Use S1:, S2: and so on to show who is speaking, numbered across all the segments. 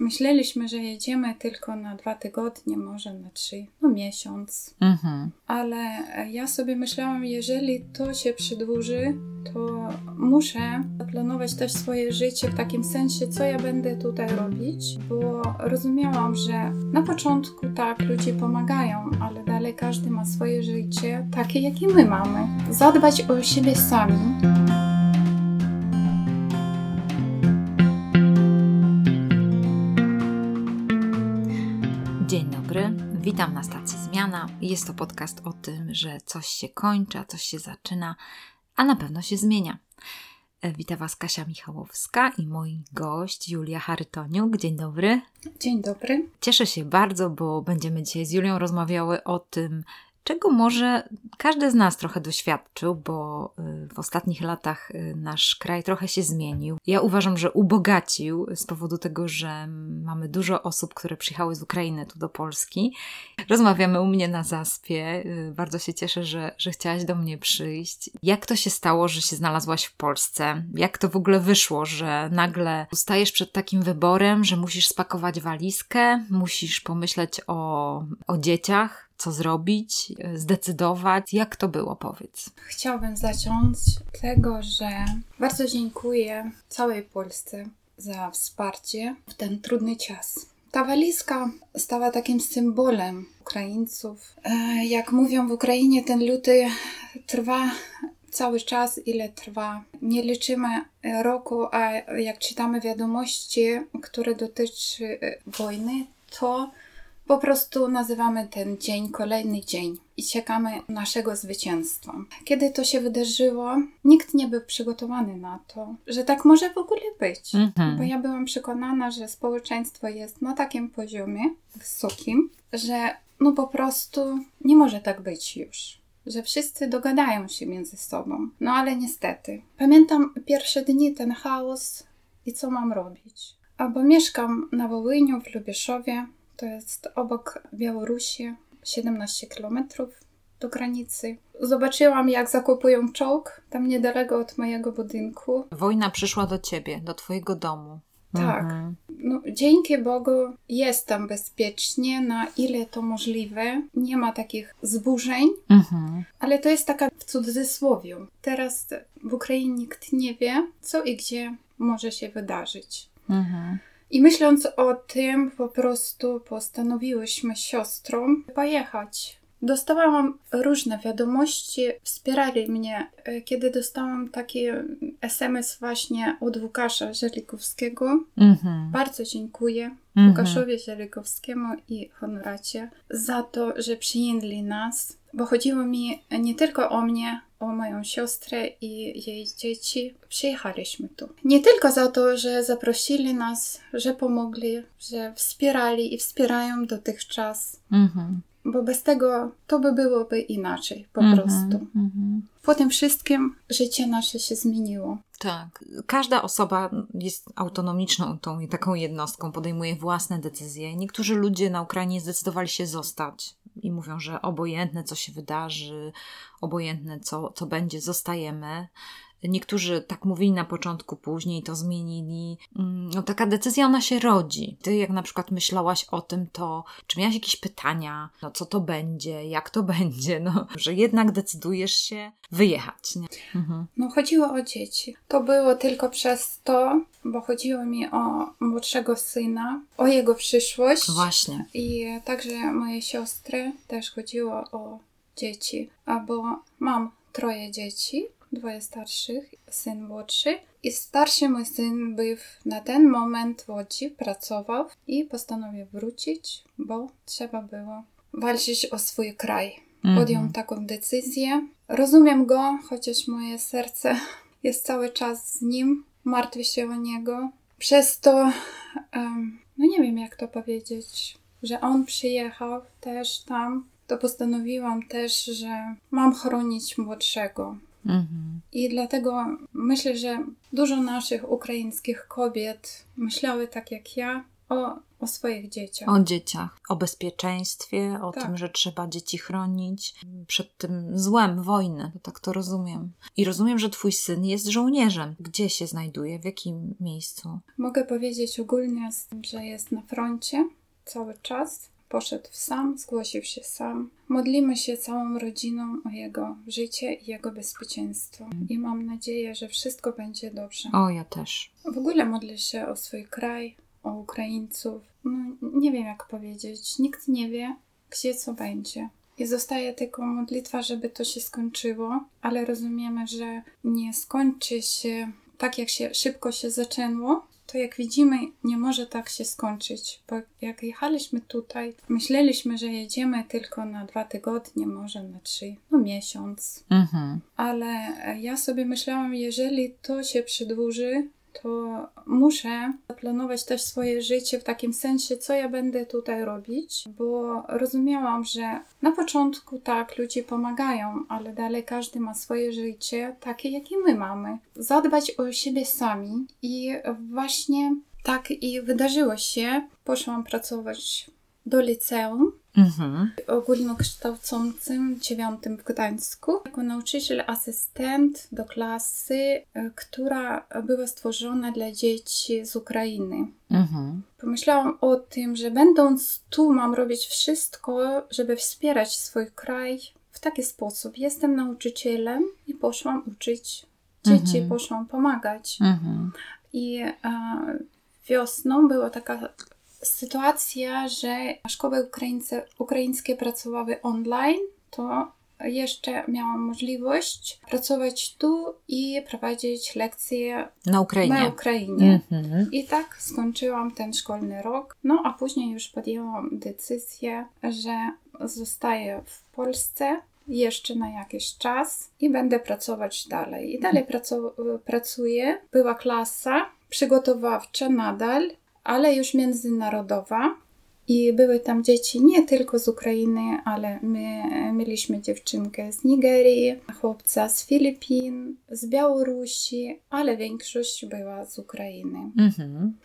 S1: Myśleliśmy, że jedziemy tylko na dwa tygodnie, może na trzy, no miesiąc.
S2: Mhm.
S1: Ale ja sobie myślałam, jeżeli to się przedłuży, to muszę zaplanować też swoje życie w takim sensie, co ja będę tutaj robić, bo rozumiałam, że na początku tak ludzie pomagają, ale dalej każdy ma swoje życie, takie jakie my mamy. Zadbać o siebie sami.
S2: Witam na stacji Zmiana. Jest to podcast o tym, że coś się kończy, a coś się zaczyna, a na pewno się zmienia. E, Witam Was Kasia Michałowska i mój gość Julia Charytoniuk. Dzień dobry.
S1: Dzień dobry.
S2: Cieszę się bardzo, bo będziemy dzisiaj z Julią rozmawiały o tym, czego może każdy z nas trochę doświadczył, bo y, w ostatnich latach y, nasz kraj trochę się zmienił. Ja uważam, że ubogacił z powodu tego, że mamy dużo osób, które przyjechały z Ukrainy tu do Polski. Rozmawiamy u mnie na zaspie. Y, Bardzo się cieszę, że, że chciałaś do mnie przyjść. Jak to się stało, że się znalazłaś w Polsce? Jak to w ogóle wyszło, że nagle stajesz przed takim wyborem, że musisz spakować walizkę, musisz pomyśleć o, o dzieciach, co zrobić, y, zdecydować. Jak to było, powiedz?
S1: Chciałabym zacząć od tego, że bardzo dziękuję całej Polsce za wsparcie w ten trudny czas. Ta walizka stała takim symbolem Ukraińców. E, Jak mówią w Ukrainie, ten luty trwa cały czas, ile trwa. Nie liczymy roku, a jak czytamy wiadomości, które dotyczy e, wojny, to po prostu nazywamy ten dzień kolejny dzień i czekamy naszego zwycięstwa. Kiedy to się wydarzyło, nikt nie był przygotowany na to, że tak może w ogóle być.
S2: Mhm.
S1: Bo ja byłam przekonana, że społeczeństwo jest na takim poziomie wysokim, że no po prostu nie może tak być już. Że wszyscy dogadają się między sobą. No ale niestety. Pamiętam pierwsze dni, ten chaos i co mam robić. Albo mieszkam na Wołyniu, w Lubieszowie. To jest obok Białorusi, 17 km do granicy. Zobaczyłam, jak zakupują czołg tam niedaleko od mojego budynku.
S2: Wojna przyszła do ciebie, do twojego domu.
S1: Tak.
S2: Mhm.
S1: No, dzięki Bogu jest tam bezpiecznie, na ile to możliwe. Nie ma takich zburzeń,
S2: Mhm.
S1: ale to jest taka w cudzysłowie. Teraz w Ukrainie nikt nie wie, co i gdzie może się wydarzyć.
S2: Mhm.
S1: I myśląc o tym, po prostu postanowiłyśmy siostrą pojechać. Dostałam różne wiadomości, wspierali mnie. E, Kiedy dostałam taki SMS właśnie od Łukasza Żelikowskiego,
S2: Mhm.
S1: bardzo dziękuję
S2: Mhm.
S1: Łukaszowi Żelikowskiemu i Honoracie za to, że przyjęli nas, bo chodziło mi nie tylko o mnie, o moją siostrę i jej dzieci. Przyjechaliśmy tu. Nie tylko za to, że zaprosili nas, że pomogli, że wspierali i wspierają dotychczas,
S2: Mhm.
S1: Bo bez tego to by byłoby inaczej po
S2: Mhm.
S1: prostu.
S2: Mhm.
S1: Po tym wszystkim życie nasze się zmieniło.
S2: Tak. Każda osoba jest autonomiczną tą taką jednostką, podejmuje własne decyzje. Niektórzy ludzie na Ukrainie zdecydowali się zostać i mówią, że obojętne co się wydarzy, obojętne co, co będzie, zostajemy. Niektórzy tak mówili na początku, później to zmienili. Mm, No, taka decyzja, ona się rodzi. Ty, jak na przykład myślałaś o tym, to czy miałaś jakieś pytania, no co to będzie, jak to będzie, no, że jednak decydujesz się wyjechać. Nie? Mhm.
S1: No, chodziło o dzieci. To było tylko przez to, bo chodziło mi o młodszego syna, o jego przyszłość.
S2: Właśnie.
S1: I także moje siostry też chodziło o dzieci, albo mam troje dzieci, dwoje starszych, syn młodszy. I starszy mój syn był na ten moment w Łodzi, pracował i postanowił wrócić, bo trzeba było walczyć o swój kraj. Podjął
S2: Mhm.
S1: taką decyzję. Rozumiem go, chociaż moje serce jest cały czas z nim, martwię się o niego. Przez to, em, no nie wiem jak to powiedzieć, że on przyjechał też tam, to postanowiłam też, że mam chronić młodszego.
S2: Mhm.
S1: I dlatego myślę, że dużo naszych ukraińskich kobiet myślały tak jak ja o, o swoich dzieciach.
S2: O dzieciach, o bezpieczeństwie, o
S1: Tak.
S2: tym, że trzeba dzieci chronić przed tym złem wojny. Tak to rozumiem. I rozumiem, że twój syn jest żołnierzem. Gdzie się znajduje? W jakim miejscu?
S1: Mogę powiedzieć ogólnie, że jest na froncie cały czas. Poszedł sam, zgłosił się sam. Modlimy się całą rodziną o jego życie i jego bezpieczeństwo. I mam nadzieję, że wszystko będzie dobrze.
S2: O, ja też.
S1: W ogóle modlę się o swój kraj, o Ukraińców. No, nie wiem jak powiedzieć. Nikt nie wie, gdzie co będzie. I zostaje tylko modlitwa, żeby to się skończyło, ale rozumiemy, że nie skończy się tak, jak się szybko się zaczęło. To jak widzimy, nie może tak się skończyć, bo jak jechaliśmy tutaj, myśleliśmy, że jedziemy tylko na dwa tygodnie, może na trzy, no miesiąc.
S2: Mhm.
S1: Ale ja sobie myślałam, jeżeli to się przedłuży, to muszę zaplanować też swoje życie w takim sensie, co ja będę tutaj robić, bo rozumiałam, że na początku tak, ludzie pomagają, ale dalej każdy ma swoje życie, takie jakie my mamy. Zadbać o siebie sami i właśnie tak i wydarzyło się. Poszłam pracować do liceum
S2: Mhm.
S1: ogólnokształcącym dziewiątym w Gdańsku jako nauczyciel asystent do klasy, e, która była stworzona dla dzieci z Ukrainy.
S2: Mhm.
S1: Pomyślałam o tym, że będąc tu mam robić wszystko, żeby wspierać swój kraj w taki sposób. Jestem nauczycielem i poszłam uczyć dzieci,
S2: Mhm.
S1: poszłam pomagać.
S2: Mhm.
S1: I e, wiosną była taka sytuacja, że szkoły ukraińce, ukraińskie pracowały online, to jeszcze miałam możliwość pracować tu i prowadzić lekcje
S2: Na Ukrainie.
S1: na Ukrainie.
S2: Mhm.
S1: I tak skończyłam ten szkolny rok. No a później już podjęłam decyzję, że zostaję w Polsce jeszcze na jakiś czas i będę pracować dalej. I dalej pracu- pracuję. Była klasa przygotowawcza nadal, ale już międzynarodowa. I były tam dzieci nie tylko z Ukrainy, ale my mieliśmy dziewczynkę z Nigerii, chłopca z Filipin, z Białorusi, ale większość była z Ukrainy.
S2: Mhm.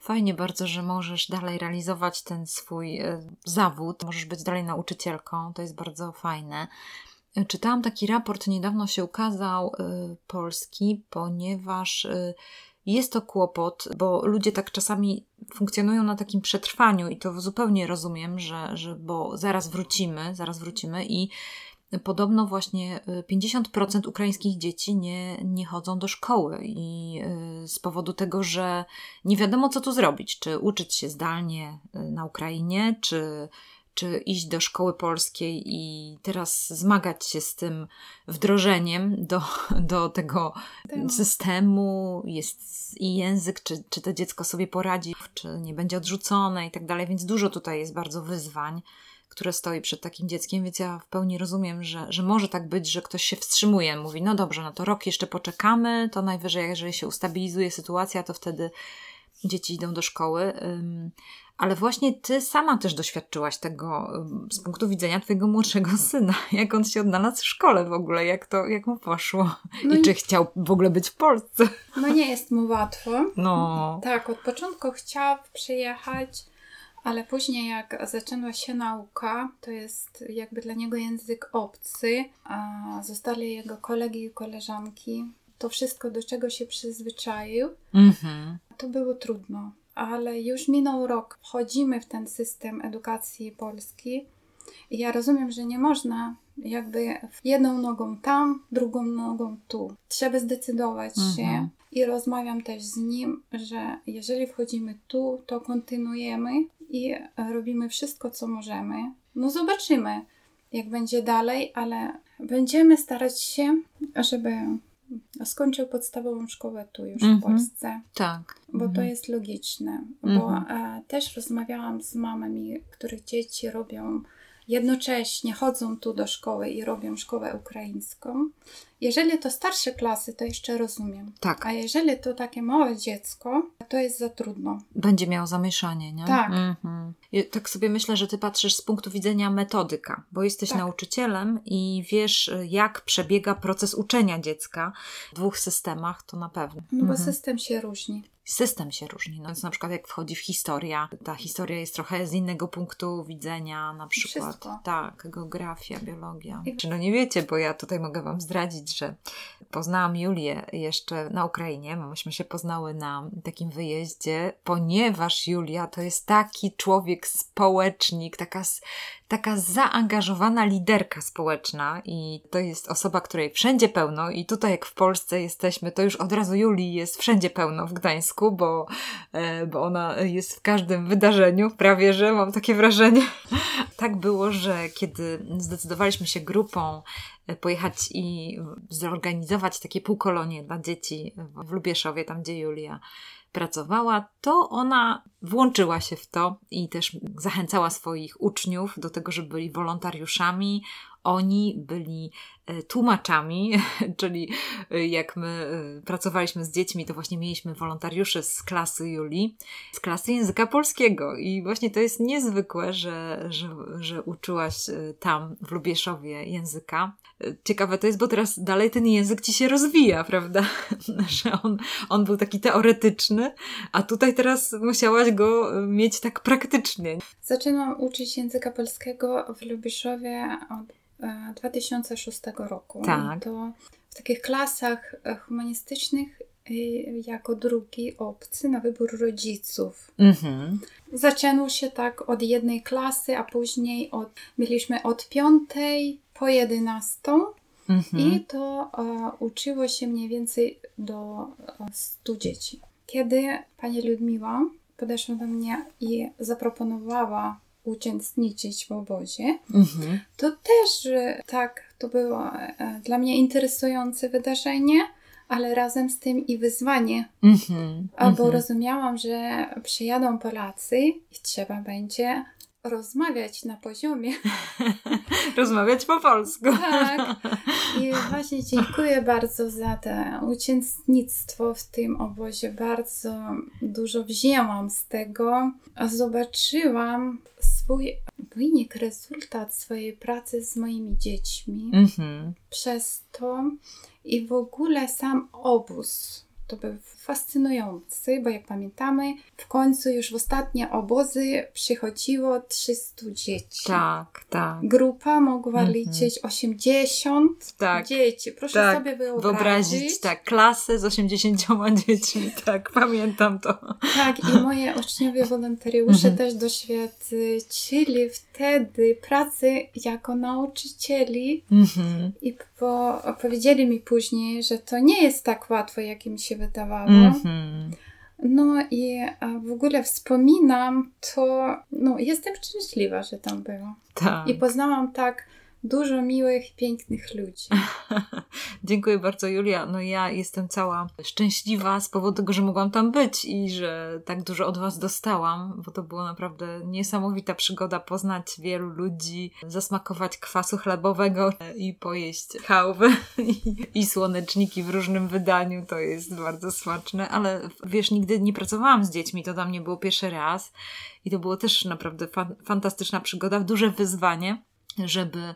S2: Fajnie bardzo, że możesz dalej realizować ten swój e, zawód, możesz być dalej nauczycielką, to jest bardzo fajne. E, Czytałam taki raport, niedawno się ukazał, e, polski, ponieważ jest to kłopot, bo ludzie tak czasami funkcjonują na takim przetrwaniu i to zupełnie rozumiem, że, że bo zaraz wrócimy, zaraz wrócimy i Podobno właśnie y, 50% ukraińskich dzieci nie, nie chodzą do szkoły i y, z powodu tego, że nie wiadomo co tu zrobić, czy uczyć się zdalnie y, na Ukrainie, czy, czy iść do szkoły polskiej i teraz zmagać się z tym wdrożeniem do, do tego
S1: Temu.
S2: systemu, jest i język, czy, czy to dziecko sobie poradzi, czy nie będzie odrzucone i tak dalej, więc dużo tutaj jest bardzo wyzwań które stoi przed takim dzieckiem, więc ja w pełni rozumiem, że, że może tak być, że ktoś się wstrzymuje, mówi, no dobrze, no to rok jeszcze poczekamy, to najwyżej, jeżeli się ustabilizuje sytuacja, to wtedy dzieci idą do szkoły. Ale właśnie ty sama też doświadczyłaś tego z punktu widzenia twojego młodszego syna. Jak on się odnalazł w szkole w ogóle, jak to, jak mu poszło.
S1: No
S2: I
S1: i-
S2: czy chciał w ogóle być w Polsce.
S1: No nie jest mu łatwo.
S2: No.
S1: Tak, od początku chciał przyjechać, ale później jak zaczęła się nauka, to jest jakby dla niego język obcy, a zostali jego kolegi i koleżanki. To wszystko, do czego się przyzwyczaił,
S2: Mhm.
S1: to było trudno. Ale już minął rok, wchodzimy w ten system edukacji polskiej i ja rozumiem, że nie można jakby jedną nogą tam, drugą nogą tu. Trzeba zdecydować się
S2: Mhm.
S1: i rozmawiam też z nim, że jeżeli wchodzimy tu, to kontynuujemy i robimy wszystko, co możemy. No zobaczymy, jak będzie dalej, ale będziemy starać się, żeby skończył podstawową szkołę tu już
S2: Mhm.
S1: w Polsce
S2: Tak.
S1: bo to
S2: Mhm.
S1: jest logiczne. Bo
S2: Mhm.
S1: e, też rozmawiałam z mamami, których dzieci robią jednocześnie, chodzą tu do szkoły i robią szkołę ukraińską. Jeżeli to starsze klasy, to jeszcze rozumiem.
S2: Tak.
S1: A jeżeli to takie małe dziecko, to jest za trudno.
S2: Będzie miał zamieszanie, nie?
S1: Tak.
S2: Mhm. Ja tak sobie myślę, że ty patrzysz z punktu widzenia metodyka, bo jesteś
S1: Tak.
S2: nauczycielem i wiesz, jak przebiega proces uczenia dziecka w dwóch systemach, to na pewno.
S1: No bo
S2: Mhm.
S1: system się różni.
S2: System się różni. No więc na przykład jak wchodzi w historia, ta historia jest trochę z innego punktu widzenia, na przykład.
S1: Wszystko.
S2: Tak, geografia, biologia. Czy no nie wiecie, bo ja tutaj mogę Wam zdradzić, że poznałam Julię jeszcze na Ukrainie. Myśmy się poznały na takim wyjeździe, ponieważ Julia to jest taki człowiek społecznik, taka, taka zaangażowana liderka społeczna i to jest osoba, której wszędzie pełno i tutaj jak w Polsce jesteśmy, to już od razu Julii jest wszędzie pełno w Gdańsku, bo, e, bo ona jest w każdym wydarzeniu, prawie że mam takie wrażenie. tak było, że kiedy zdecydowaliśmy się grupą e, pojechać i zorganizować takie półkolonie dla dzieci w Lubieszowie, tam gdzie Julia pracowała, to ona włączyła się w to i też zachęcała swoich uczniów do tego, żeby byli wolontariuszami. Oni byli tłumaczami, czyli e, jak my e, pracowaliśmy z dziećmi, to właśnie mieliśmy wolontariuszy z klasy Julii, z klasy języka polskiego. I właśnie to jest niezwykłe, że, że, że uczyłaś tam w Lubieszowie języka. Ciekawe to jest, bo teraz dalej ten język ci się rozwija, prawda? Że on, on był taki teoretyczny, a tutaj teraz musiałaś go mieć tak praktycznie.
S1: Zaczęłam uczyć języka polskiego w Lubieszowie od 2006 roku.
S2: Tak.
S1: To w takich klasach humanistycznych jako drugi obcy na wybór rodziców.
S2: Mhm.
S1: Zaczęło się tak od jednej klasy, a później od, mieliśmy od piątej po jedenastą.
S2: Mhm.
S1: I to e, uczyło się mniej więcej do e, 100 dzieci. Kiedy pani Ludmiła podeszła do mnie i zaproponowała uczestniczyć w obozie,
S2: Mhm.
S1: to też tak, to było e, dla mnie interesujące wydarzenie, ale razem z tym i wyzwanie,
S2: Mhm.
S1: bo
S2: Mhm.
S1: rozumiałam, że przyjadą Polacy i trzeba będzie rozmawiać na poziomie.
S2: Rozmawiać po polsku.
S1: Tak. I właśnie dziękuję bardzo za to uczestnictwo w tym obozie. Bardzo dużo wzięłam z tego. Zobaczyłam swój wynik, rezultat swojej pracy z moimi dziećmi.
S2: Mhm.
S1: Przez to i w ogóle sam obóz. To był fascynujący, bo jak pamiętamy, w końcu już w ostatnie obozy przychodziło 300 dzieci.
S2: Tak, tak.
S1: Grupa mogła
S2: Mhm.
S1: liczyć 80
S2: Tak.
S1: dzieci. Proszę
S2: Tak,
S1: sobie wyobrazić.
S2: Wyobrazić, tak, klasę z 80 dziećmi, tak, pamiętam to.
S1: Tak, i moje uczniowie wolontariusze
S2: Mhm.
S1: też doświadczyli wtedy pracy jako nauczycieli
S2: Mhm.
S1: i po, powiedzieli mi później, że to nie jest tak łatwo, jak im się wydawało.
S2: Mhm.
S1: No i w ogóle wspominam to, no jestem szczęśliwa, że tam byłam.
S2: Tak.
S1: I poznałam tak dużo miłych, pięknych ludzi.
S2: Dziękuję bardzo, Julia. No ja jestem cała szczęśliwa z powodu tego, że mogłam tam być i że tak dużo od Was dostałam, bo to była naprawdę niesamowita przygoda poznać wielu ludzi, zasmakować kwasu chlebowego i pojeść chałwę i, i słoneczniki w różnym wydaniu. To jest bardzo smaczne, ale wiesz, nigdy nie pracowałam z dziećmi, to dla mnie było pierwszy raz i to było też naprawdę fan, fantastyczna przygoda, duże wyzwanie żeby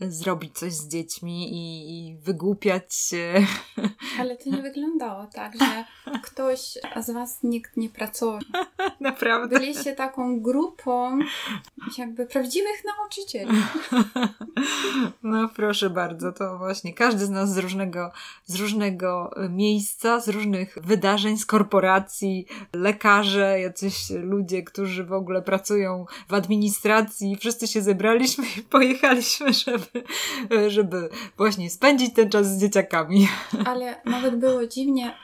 S2: zrobić coś z dziećmi i, i wygłupiać się.
S1: Ale to nie wyglądało tak, że ktoś z Was nikt nie pracował.
S2: Naprawdę.
S1: Byliście taką grupą jakby prawdziwych nauczycieli.
S2: No proszę bardzo, to właśnie każdy z nas z różnego, z różnego miejsca, z różnych wydarzeń, z korporacji, lekarze, jacyś ludzie, którzy w ogóle pracują w administracji, wszyscy się zebraliśmy i pojechaliśmy, żeby, żeby właśnie spędzić ten czas z dzieciakami.
S1: Ale nawet było dziwnie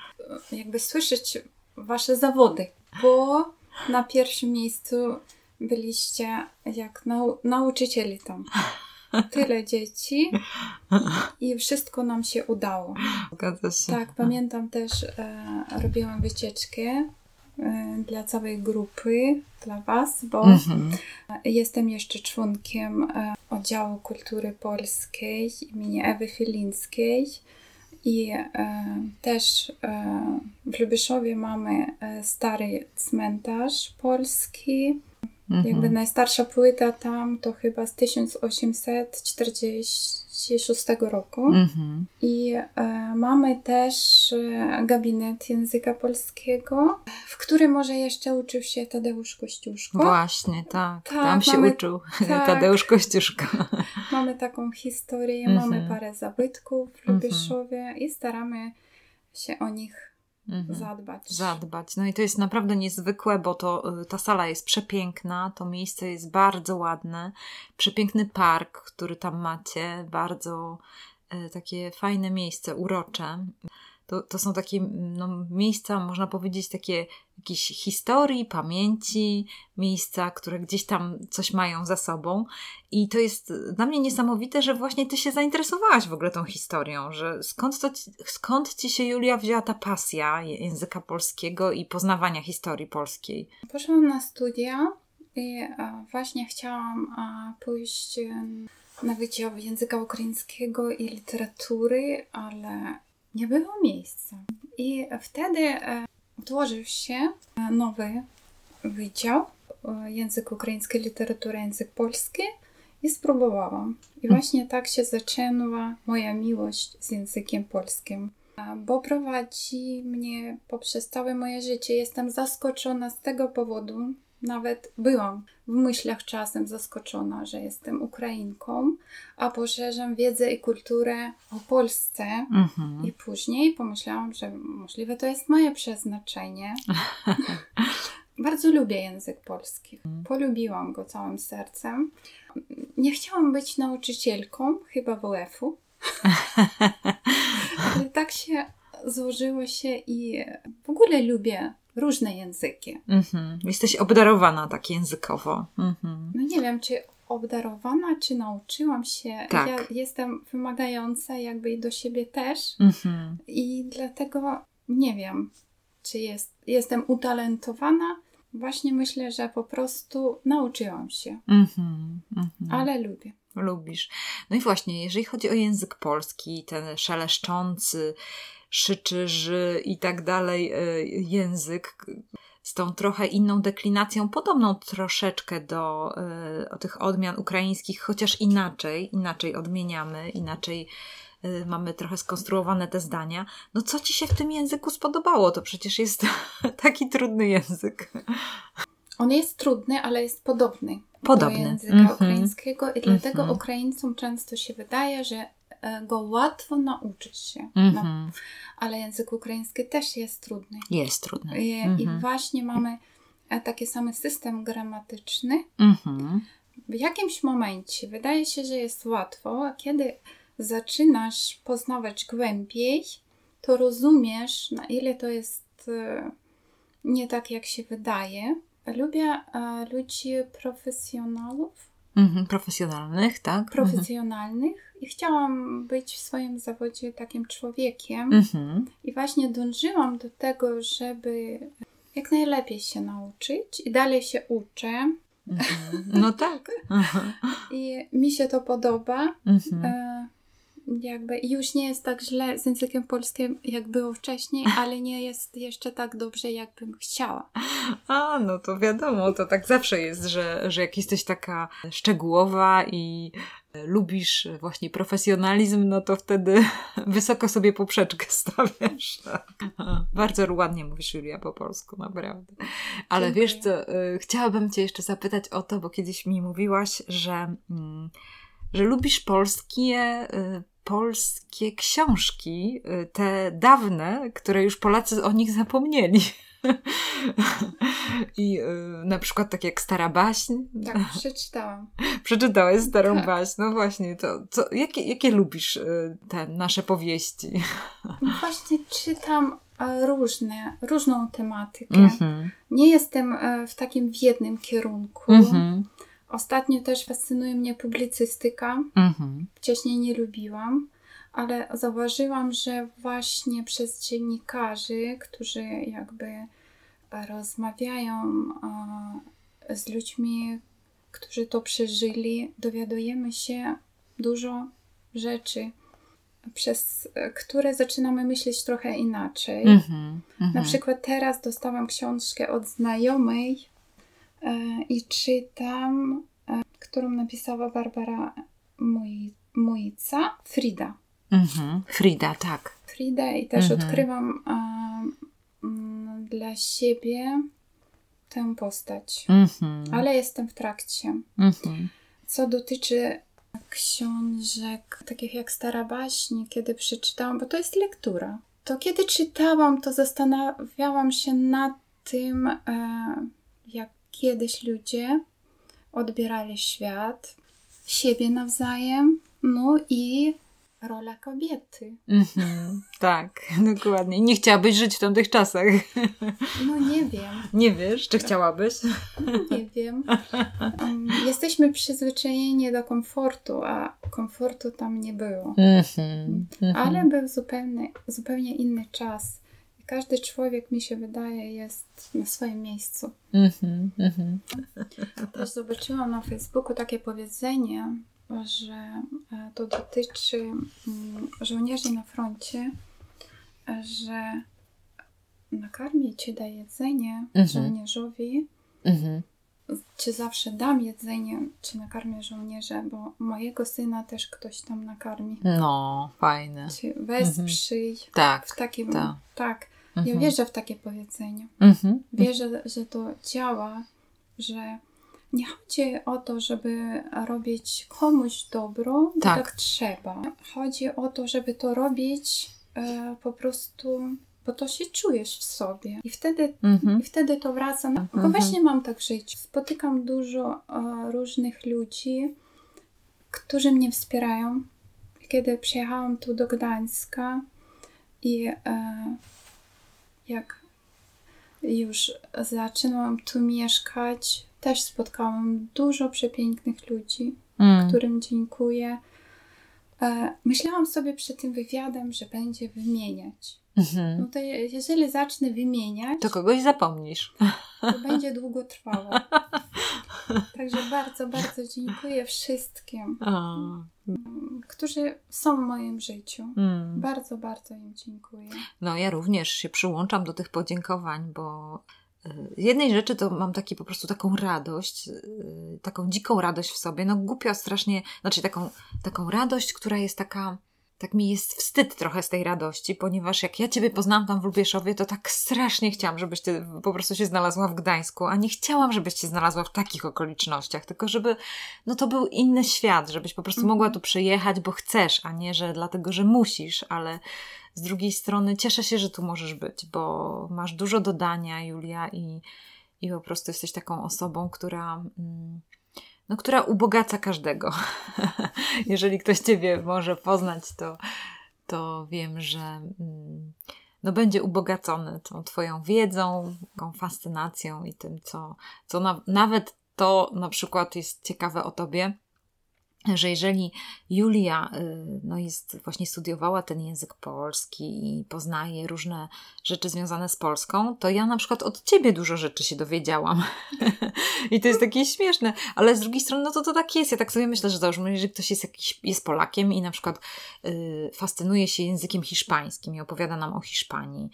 S1: jakby słyszeć Wasze zawody, bo na pierwszym miejscu byliście jak nau nauczycieli tam. Tyle dzieci i wszystko nam się udało.
S2: Zgadza się.
S1: Tak, pamiętam też, e, robiłam wycieczkę dla całej grupy, dla Was, bo
S2: Mhm.
S1: jestem jeszcze członkiem e, oddziału kultury polskiej imienia Ewy Filińskiej. I e, też e, w Lubyszowie mamy e, stary cmentarz polski.
S2: Mhm.
S1: Jakby najstarsza płyta tam to chyba z 2006 roku. Mhm. I e, mamy też e, gabinet języka polskiego, w którym może jeszcze uczył się Tadeusz Kościuszko.
S2: Właśnie, tak. tak Tam się mamy, uczył tak, Tadeusz Kościuszko.
S1: Mamy taką historię, mhm. mamy parę zabytków w mhm. i staramy się o nich Mhm. Zadbać.
S2: Zadbać. No i to jest naprawdę niezwykłe, bo to y, ta sala jest przepiękna, to miejsce jest bardzo ładne, przepiękny park, który tam macie, bardzo y, takie fajne miejsce, urocze to, to są takie no, miejsca, można powiedzieć, takie jakieś historii, pamięci, miejsca, które gdzieś tam coś mają za sobą. I to jest dla mnie niesamowite, że właśnie ty się zainteresowałaś w ogóle tą historią, że skąd, to, skąd ci się, Julia, wzięła ta pasja języka polskiego i poznawania historii polskiej?
S1: Poszłam na studia i właśnie chciałam pójść na Wydział Języka Ukraińskiego i Literatury, ale nie było miejsca. I wtedy e, utworzył się e, nowy wydział e, język ukraiński, literatura, język polski i spróbowałam. I mm. właśnie tak się zaczęła moja miłość z językiem polskim, bo prowadzi mnie poprzez całe moje życie. Jestem zaskoczona z tego powodu, nawet byłam w myślach czasem zaskoczona, że jestem Ukrainką, a poszerzam wiedzę i kulturę o Polsce. Mhm. I później pomyślałam, że możliwe to jest moje przeznaczenie. Bardzo lubię język polski. Polubiłam go całym sercem. Nie chciałam być nauczycielką, chyba WF-u. Ale tak się złożyło się i w ogóle lubię różne języki. Mhm.
S2: Jesteś obdarowana tak językowo.
S1: Mhm. No nie wiem, czy obdarowana, czy nauczyłam się. Tak. Ja jestem wymagająca jakby i do siebie też. Mhm. I dlatego nie wiem, czy jest, jestem utalentowana. Właśnie myślę, że po prostu nauczyłam się. Mhm. Ale lubię
S2: lubisz. No i właśnie, jeżeli chodzi o język polski, ten szeleszczący, szyczyży i tak dalej e, język z tą trochę inną deklinacją, podobną troszeczkę do y, tych odmian ukraińskich, chociaż inaczej, inaczej odmieniamy, inaczej y, mamy trochę skonstruowane te zdania. No co ci się w tym języku spodobało? To przecież jest taki trudny język.
S1: On jest trudny, ale jest podobny, podobny. do języka mm -hmm. ukraińskiego i dlatego mm -hmm. Ukraińcom często się wydaje, że go łatwo nauczyć się. Mm -hmm. no, mhm. ale język ukraiński też jest trudny.
S2: Jest trudny.
S1: I, mm -hmm. i właśnie mamy e, taki sam system gramatyczny. Mm -hmm. W jakimś momencie wydaje się, że jest łatwo, a kiedy zaczynasz poznawać głębiej, to rozumiesz, na ile to jest e, nie tak, jak się wydaje. Lubię ludzi profesjonalów.
S2: Mhm, profesjonalnych, tak? Mhm.
S1: Profesjonalnych, i chciałam być w swoim zawodzie takim człowiekiem. Mhm. I właśnie dążyłam do tego, żeby jak najlepiej się nauczyć i dalej się uczę.
S2: Mhm. No tak.
S1: I mi się to podoba. Mhm. E, jakby już nie jest tak źle z językiem polskim, jak było wcześniej, ale nie jest jeszcze tak dobrze, jakbym chciała.
S2: A, no to wiadomo, to tak zawsze jest, że, że jak jesteś taka szczegółowa i lubisz właśnie profesjonalizm, no to wtedy wysoko sobie poprzeczkę stawiasz. Bardzo ładnie mówisz, Julia, po polsku, naprawdę. Ale Dziękuję. wiesz co, y, chciałabym Cię jeszcze zapytać o to, bo kiedyś mi mówiłaś, że, mm, że lubisz polskie y, polskie książki, y, te dawne, które już Polacy o nich zapomnieli. I y, na przykład tak jak Stara Baśń.
S1: Tak, przeczytałam.
S2: Przeczytałeś Starą tak. Baśń, no właśnie. To, co, jakie, jakie lubisz y, te nasze powieści?
S1: No właśnie czytam e, różne, różną tematykę. Mm -hmm. Nie jestem e, w takim w jednym kierunku. Mm -hmm. Ostatnio też fascynuje mnie publicystyka. Mhm. Wcześniej nie lubiłam, ale zauważyłam, że właśnie przez dziennikarzy, którzy jakby rozmawiają z ludźmi, którzy to przeżyli, dowiadujemy się dużo rzeczy, przez które zaczynamy myśleć trochę inaczej. Mm-hmm, mm-hmm. Na przykład teraz dostałam książkę od znajomej, E, i czytam, e, którą napisała Barbara, mój Muica, Frida.
S2: Mhm. Frida, tak.
S1: Frida i też
S2: Mhm.
S1: odkrywam a, mm, dla siebie tę postać.
S2: Mhm.
S1: Ale jestem w trakcie.
S2: Mhm.
S1: Co dotyczy książek, takich jak Stara Baśń, kiedy przeczytałam, bo to jest lektura, to kiedy czytałam, to zastanawiałam się nad tym, e, jak kiedyś ludzie odbierali świat, siebie nawzajem, no i rola kobiety.
S2: Mhm. Tak, dokładnie. Nie chciałabyś żyć w tamtych czasach.
S1: No nie wiem,
S2: Nie wiesz, czy chciałabyś?
S1: nie wiem. Um, jesteśmy przyzwyczajeni do komfortu, a komfortu tam nie było.
S2: Mhm. Mhm.
S1: Ale był zupełnie, zupełnie inny czas. Każdy człowiek, mi się wydaje, jest na swoim miejscu.
S2: Mhm. Mhm.
S1: Też zobaczyłam na Facebooku takie powiedzenie, że e, to dotyczy mm, żołnierzy na froncie, że nakarmię cię da jedzenie
S2: Mhm.
S1: żołnierzowi,
S2: Mhm.
S1: czy zawsze dam jedzenie, czy nakarmię żołnierza, bo mojego syna też ktoś tam nakarmi.
S2: No, fajne.
S1: Czy wesprzyj
S2: Tak.
S1: w takim...
S2: tak.
S1: tak.
S2: Mhm.
S1: Ja wierzę w takie powiedzenie.
S2: Mhm.
S1: Wierzę, że to działa, że nie chodzi o to, żeby robić komuś dobro,
S2: Tak.
S1: tak, trzeba. Chodzi o to, żeby to robić e, po prostu, bo to się czujesz w sobie. I wtedy,
S2: Mhm.
S1: i wtedy to wraca. No, Bo
S2: Mhm.
S1: właśnie mam tak życiu. Spotykam dużo e, różnych ludzi, którzy mnie wspierają. Kiedy przyjechałam tu do Gdańska i e, jak już zaczynałam tu mieszkać, też spotkałam dużo przepięknych ludzi,
S2: Mm.
S1: którym dziękuję. E, myślałam sobie przed tym wywiadem, że będzie wymieniać.
S2: Mhm.
S1: No to je, jeżeli zacznę wymieniać,
S2: To kogoś zapomnisz.
S1: to będzie długo trwało. Także bardzo, bardzo dziękuję wszystkim, którzy są w moim życiu.
S2: Mm.
S1: Bardzo, bardzo im dziękuję.
S2: No ja również się przyłączam do tych podziękowań, bo z jednej rzeczy to mam taki po prostu taką radość, y, taką dziką radość w sobie, no głupio strasznie, znaczy taką, taką radość, która jest taka, tak mi jest wstyd trochę z tej radości, ponieważ jak ja Ciebie poznałam tam w Lubieszowie, to tak strasznie chciałam, żebyś Ty po prostu się znalazła w Gdańsku, a nie chciałam, żebyś się znalazła w takich okolicznościach, tylko żeby, no to był inny świat, żebyś po prostu
S1: Mhm.
S2: mogła tu przyjechać, bo chcesz, a nie, że dlatego, że musisz, ale z drugiej strony cieszę się, że tu możesz być, bo masz dużo do dania, Julia, i, i po prostu jesteś taką osobą, która, mm, no, która ubogaca każdego. Jeżeli ktoś Ciebie może poznać, to, to wiem, że mm, no, będzie ubogacony tą Twoją wiedzą, taką fascynacją i tym, co, co na, nawet to na przykład jest ciekawe o Tobie, że jeżeli Julia y, no jest, właśnie studiowała ten język polski i poznaje różne rzeczy związane z Polską, to ja na przykład od ciebie dużo rzeczy się dowiedziałam. I to jest takie śmieszne, ale z drugiej strony, no to to tak jest. Ja tak sobie myślę, że załóżmy, jeżeli ktoś jest jakiś, jest Polakiem i na przykład y, fascynuje się językiem hiszpańskim i opowiada nam o Hiszpanii,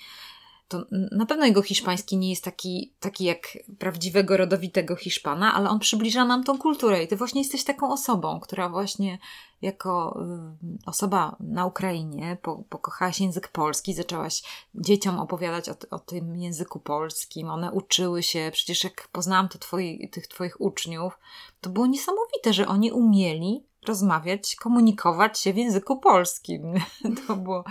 S2: to na pewno jego hiszpański nie jest taki, taki jak prawdziwego, rodowitego Hiszpana, ale on przybliża nam tą kulturę i ty właśnie jesteś taką osobą, która właśnie jako y, osoba na Ukrainie po, pokochałaś język polski, zaczęłaś dzieciom opowiadać o, o tym języku polskim, one uczyły się, przecież jak poznałam to twoi, tych twoich uczniów, to było niesamowite, że oni umieli rozmawiać, komunikować się w języku polskim. To było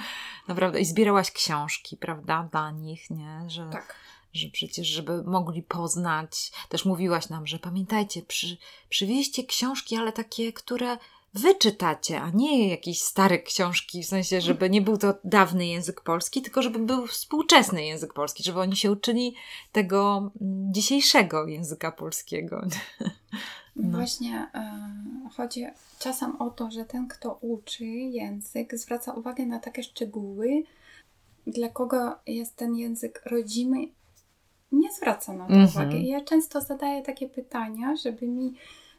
S2: naprawdę. I zbierałaś książki, prawda, dla nich, nie? Że,
S1: Tak.
S2: że przecież, żeby mogli poznać. Też mówiłaś nam, że pamiętajcie, przy, przywieźcie książki, ale takie, które wy czytacie, a nie jakieś stare książki, w sensie, żeby nie był to dawny język polski, tylko żeby był współczesny język polski, żeby oni się uczyli tego mm, dzisiejszego języka polskiego. No.
S1: Właśnie e, chodzi czasem o to, że ten, kto uczy język, zwraca uwagę na takie szczegóły, dla kogo jest ten język rodzimy, nie zwraca na to
S2: Mhm.
S1: uwagi. I Ja często zadaję takie pytania, żeby mi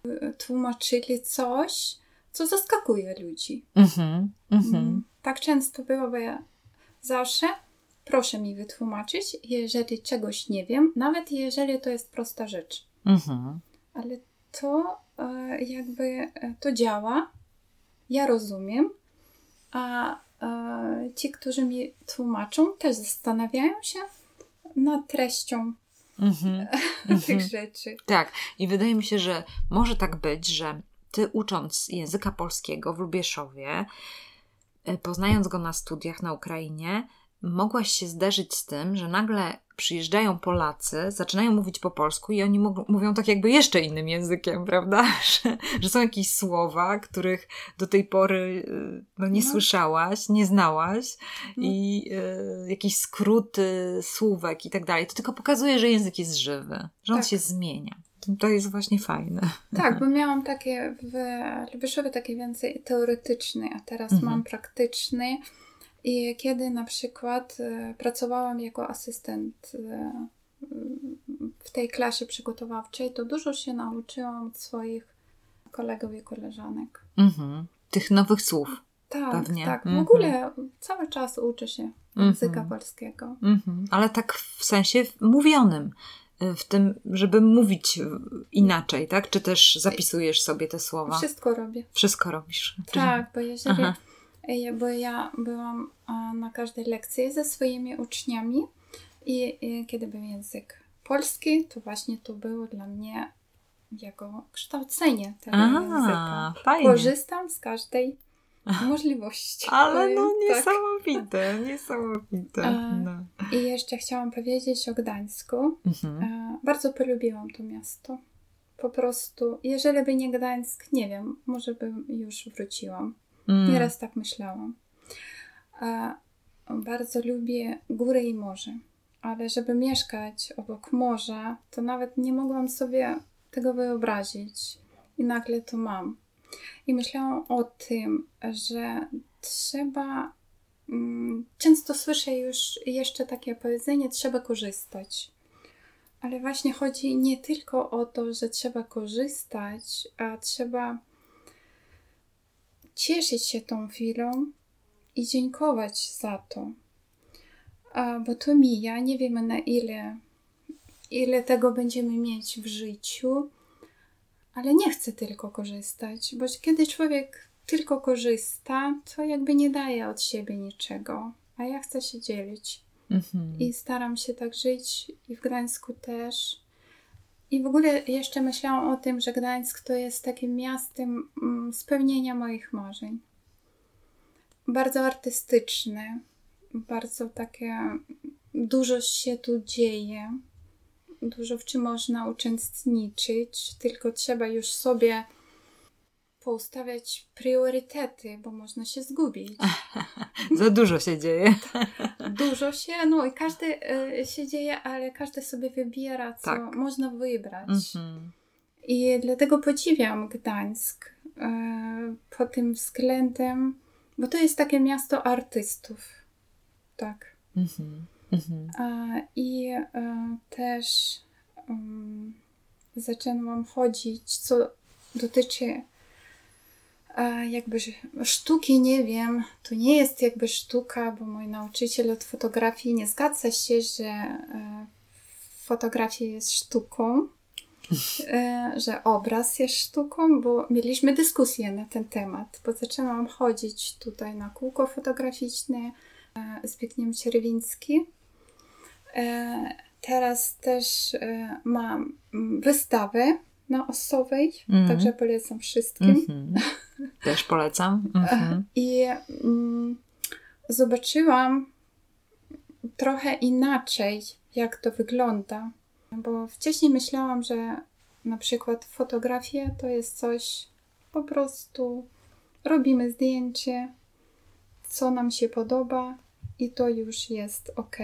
S1: e, tłumaczyli coś, co zaskakuje ludzi.
S2: Mhm, mhm.
S1: Mm, Tak często bo ja zawsze proszę mi wytłumaczyć, jeżeli czegoś nie wiem, nawet jeżeli to jest prosta rzecz.
S2: Mhm.
S1: Ale to e, jakby e, to działa ja rozumiem, a e, ci, którzy mi tłumaczą, też zastanawiają się nad treścią
S2: Mhm.
S1: tych
S2: Mhm.
S1: rzeczy.
S2: Tak, i wydaje mi się, że może tak być, że ty ucząc języka polskiego w Lubieszowie, e, poznając go na studiach na Ukrainie, mogłaś się zderzyć z tym, że nagle przyjeżdżają Polacy, zaczynają mówić po polsku i oni mówią tak jakby jeszcze innym językiem, prawda? Że, że są jakieś słowa, których do tej pory e, no, nie
S1: No.
S2: słyszałaś, nie znałaś
S1: No.
S2: i e, jakieś skróty słówek i tak dalej. To tylko pokazuje, że język jest żywy, że on
S1: Tak.
S2: się zmienia. To- jest właśnie fajne.
S1: Tak, bo miałam takie w Lubieszowie takie więcej teoretyczny, a teraz
S2: Mhm.
S1: mam praktyczny. I kiedy na przykład e, pracowałam jako asystent e, w tej klasie przygotowawczej, to dużo się nauczyłam od swoich kolegów i koleżanek.
S2: Mhm. Tych nowych słów.
S1: Tak,
S2: Pewnie.
S1: tak. W
S2: Mhm.
S1: ogóle cały czas uczę się języka
S2: Mhm.
S1: polskiego.
S2: Mhm. Ale tak w sensie mówionym. W tym, żeby mówić inaczej, tak? Czy też zapisujesz sobie te słowa?
S1: Wszystko robię.
S2: Wszystko robisz.
S1: Tak, bo jeżeli, e, bo ja byłam a, na każdej lekcji ze swoimi uczniami i, i kiedy był język polski, to właśnie to było dla mnie jako kształcenie tego języka.
S2: A, fajnie.
S1: Korzystam z każdej możliwości.
S2: Ale no
S1: Powiem tak.
S2: niesamowite, niesamowite.
S1: A.
S2: No.
S1: I jeszcze chciałam powiedzieć o Gdańsku.
S2: Mhm.
S1: E, Bardzo polubiłam to miasto. Po prostu, jeżeli by nie Gdańsk, nie wiem, może bym już wróciłam.
S2: Mm.
S1: Nieraz tak myślałam. A bardzo lubię góry i morze, ale żeby mieszkać obok morza, to nawet nie mogłam sobie tego wyobrazić. I nagle to mam. I myślałam o tym, że trzeba. mm, Często słyszę już jeszcze takie powiedzenie: trzeba korzystać. Ale właśnie chodzi nie tylko o to, że trzeba korzystać, a trzeba cieszyć się tą chwilą i dziękować za to. Bo to mija, nie wiemy na ile, ile tego będziemy mieć w życiu, ale nie chcę tylko korzystać, bo kiedy człowiek tylko korzysta, to jakby nie daje od siebie niczego, a ja chcę się dzielić.
S2: Mhm.
S1: I staram się tak żyć i w Gdańsku też. I w ogóle jeszcze myślałam o tym, że Gdańsk to jest takim miastem mm, spełnienia moich marzeń. Bardzo artystyczne, bardzo takie. Dużo się tu dzieje, dużo w czym można uczestniczyć, tylko trzeba już sobie poustawiać priorytety, bo można się zgubić.
S2: Za dużo się dzieje.
S1: Dużo się, no i każdy e, się dzieje, ale każdy sobie wybiera, co
S2: Tak.
S1: można wybrać.
S2: Mhm.
S1: I dlatego podziwiam Gdańsk e, pod tym względem, bo to jest takie miasto artystów. Tak.
S2: Mhm. Mhm.
S1: I e, też zaczęłam chodzić, co dotyczy e, jakby sztuki, nie wiem, to nie jest jakby sztuka, bo mój nauczyciel od fotografii nie zgadza się, że e, fotografia jest sztuką, że obraz jest sztuką, bo mieliśmy dyskusję na ten temat, bo zaczęłam chodzić tutaj na kółko fotograficzne e, Zbigniew Czerwiński. E, Teraz też e, mam mm, wystawę na Osowej,
S2: Mhm.
S1: także polecam wszystkim.
S2: Mhm. Też polecam. Mhm.
S1: I mm, zobaczyłam trochę inaczej, jak to wygląda. Bo wcześniej myślałam, że na przykład fotografia to jest coś po prostu robimy zdjęcie, co nam się podoba i to już jest ok.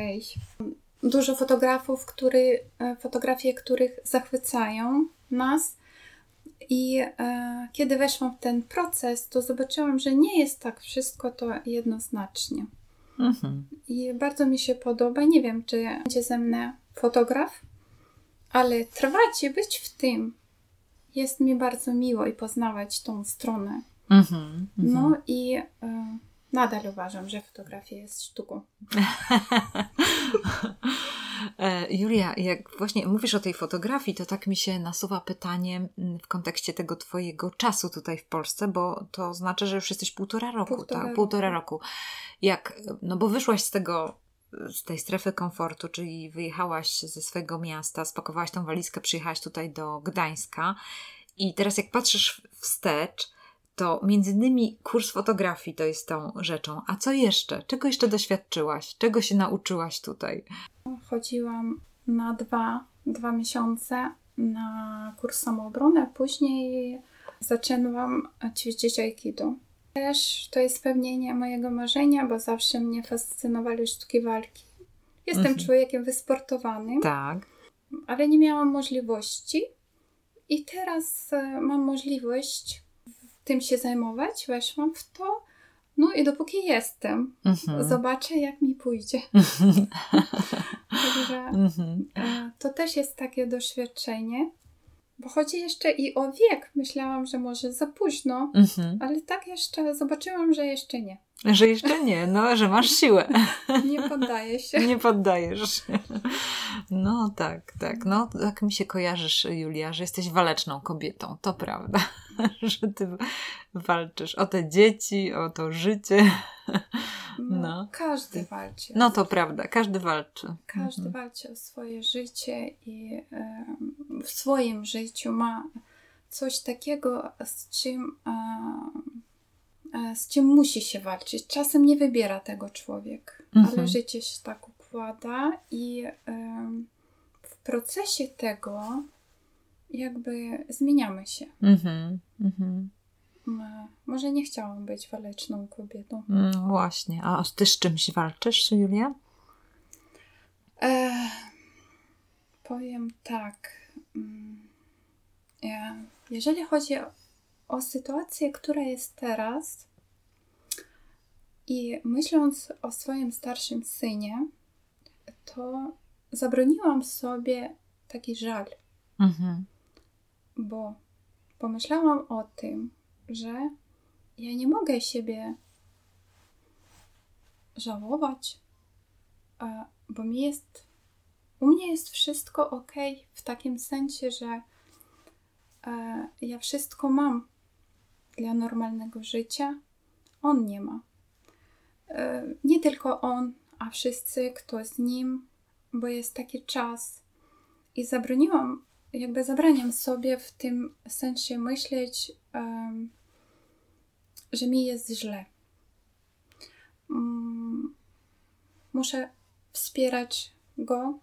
S1: Dużo fotografów, który, e, fotografie, których zachwycają nas. I e, kiedy weszłam w ten proces, to zobaczyłam, że nie jest tak wszystko to jednoznacznie.
S2: Mhm.
S1: I bardzo mi się podoba. Nie wiem, czy będzie ze mnie fotograf, ale trwać i być w tym jest mi bardzo miło i poznawać tą stronę.
S2: Mhm. Mhm.
S1: No i e, Nadal uważam, że fotografia jest sztuką.
S2: E, Julia, jak właśnie mówisz o tej fotografii, to tak mi się nasuwa pytanie mm, w kontekście tego Twojego czasu tutaj w Polsce, bo to znaczy, że już jesteś półtora roku,
S1: Półtora
S2: tak?
S1: roku.
S2: Półtora roku. Jak, no bo wyszłaś z tego, z tej strefy komfortu, czyli wyjechałaś ze swojego miasta, spakowałaś tą walizkę, przyjechałaś tutaj do Gdańska i teraz jak patrzysz wstecz, to między innymi kurs fotografii to jest tą rzeczą. A co jeszcze? Czego jeszcze doświadczyłaś? Czego się nauczyłaś tutaj?
S1: Chodziłam na dwa, dwa miesiące na kurs samoobrony, a później zaczęłam ćwiczyć aikido. Też to jest spełnienie mojego marzenia, bo zawsze mnie fascynowały sztuki walki. Jestem
S2: Mhm.
S1: człowiekiem wysportowanym,
S2: Tak.
S1: ale nie miałam możliwości. I teraz e, mam możliwość tym się zajmować. Weszłam w to. No i dopóki jestem,
S2: Mhm.
S1: zobaczę jak mi pójdzie. Także
S2: Mhm.
S1: e, to też jest takie doświadczenie. Bo chodzi jeszcze i o wiek. Myślałam, że może za późno,
S2: Mhm.
S1: ale tak jeszcze zobaczyłam, że jeszcze nie.
S2: Że jeszcze nie, no, że masz siłę.
S1: Nie poddaję się.
S2: Nie poddajesz się. No tak, tak. No tak mi się kojarzysz, Julia, że jesteś waleczną kobietą. To prawda. Że ty walczysz o te dzieci, o to życie.
S1: No,
S2: No.
S1: Każdy walczy.
S2: No to prawda, każdy walczy.
S1: Każdy walczy o swoje życie i w swoim życiu ma coś takiego, z czym, z czym musi się walczyć. Czasem nie wybiera tego człowiek,
S2: Mhm.
S1: ale życie się tak układa i w procesie tego jakby zmieniamy się.
S2: Mhm. Mhm.
S1: M, Może nie chciałam być waleczną kobietą.
S2: Mm, właśnie. A ty z czymś walczysz, Julia?
S1: E, powiem tak. mm, e, Jeżeli chodzi o, sytuację, która jest teraz, i myśląc o swoim starszym synie, to zabroniłam sobie taki żal,
S2: Mhm.
S1: bo pomyślałam o tym, że ja nie mogę siebie żałować, bo mi jest, u mnie jest wszystko ok, w takim sensie, że e, ja wszystko mam dla normalnego życia, on nie ma. E, Nie tylko on, a wszyscy, kto z nim, bo jest taki czas. I zabroniłam, jakby zabraniam sobie w tym sensie myśleć, że mi jest źle. Mm, Muszę wspierać go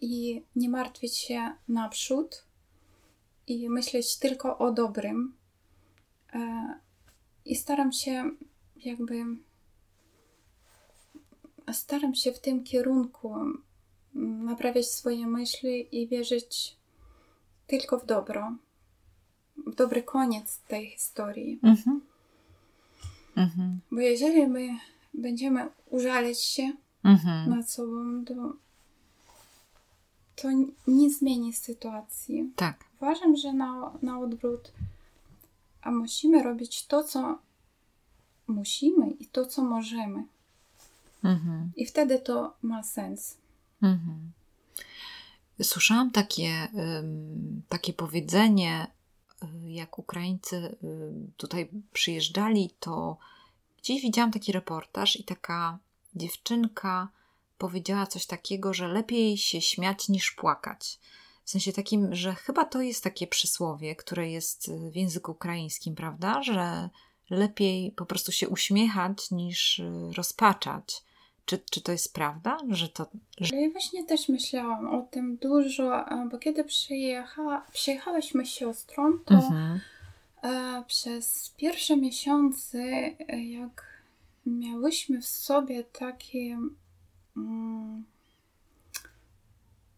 S1: i nie martwić się naprzód i myśleć tylko o dobrym. E, I staram się jakby staram się w tym kierunku mm, naprawiać swoje myśli i wierzyć tylko w dobro, w dobry koniec tej historii.
S2: Mhm. Mhm.
S1: Bo jeżeli my będziemy użaleć się
S2: Mhm.
S1: nad sobą, to, to nie zmieni sytuacji.
S2: Tak.
S1: Uważam, że na, na odwrót, a musimy robić to, co musimy i to, co możemy.
S2: Mhm.
S1: I wtedy to ma sens.
S2: Mhm. Słyszałam takie, takie powiedzenie, y, jak Ukraińcy y, tutaj przyjeżdżali, to gdzieś widziałam taki reportaż i taka dziewczynka powiedziała coś takiego, że lepiej się śmiać niż płakać. W sensie takim, że chyba to jest takie przysłowie, które jest y, w języku ukraińskim, prawda? Że lepiej po prostu się uśmiechać niż y, rozpaczać. Czy, czy to jest prawda, że to,
S1: Ale ja właśnie też myślałam o tym dużo, bo kiedy przyjecha, przyjechałyśmy siostrą, to
S2: Mhm.
S1: e, przez pierwsze miesiące, e, jak miałyśmy w sobie takie, mm,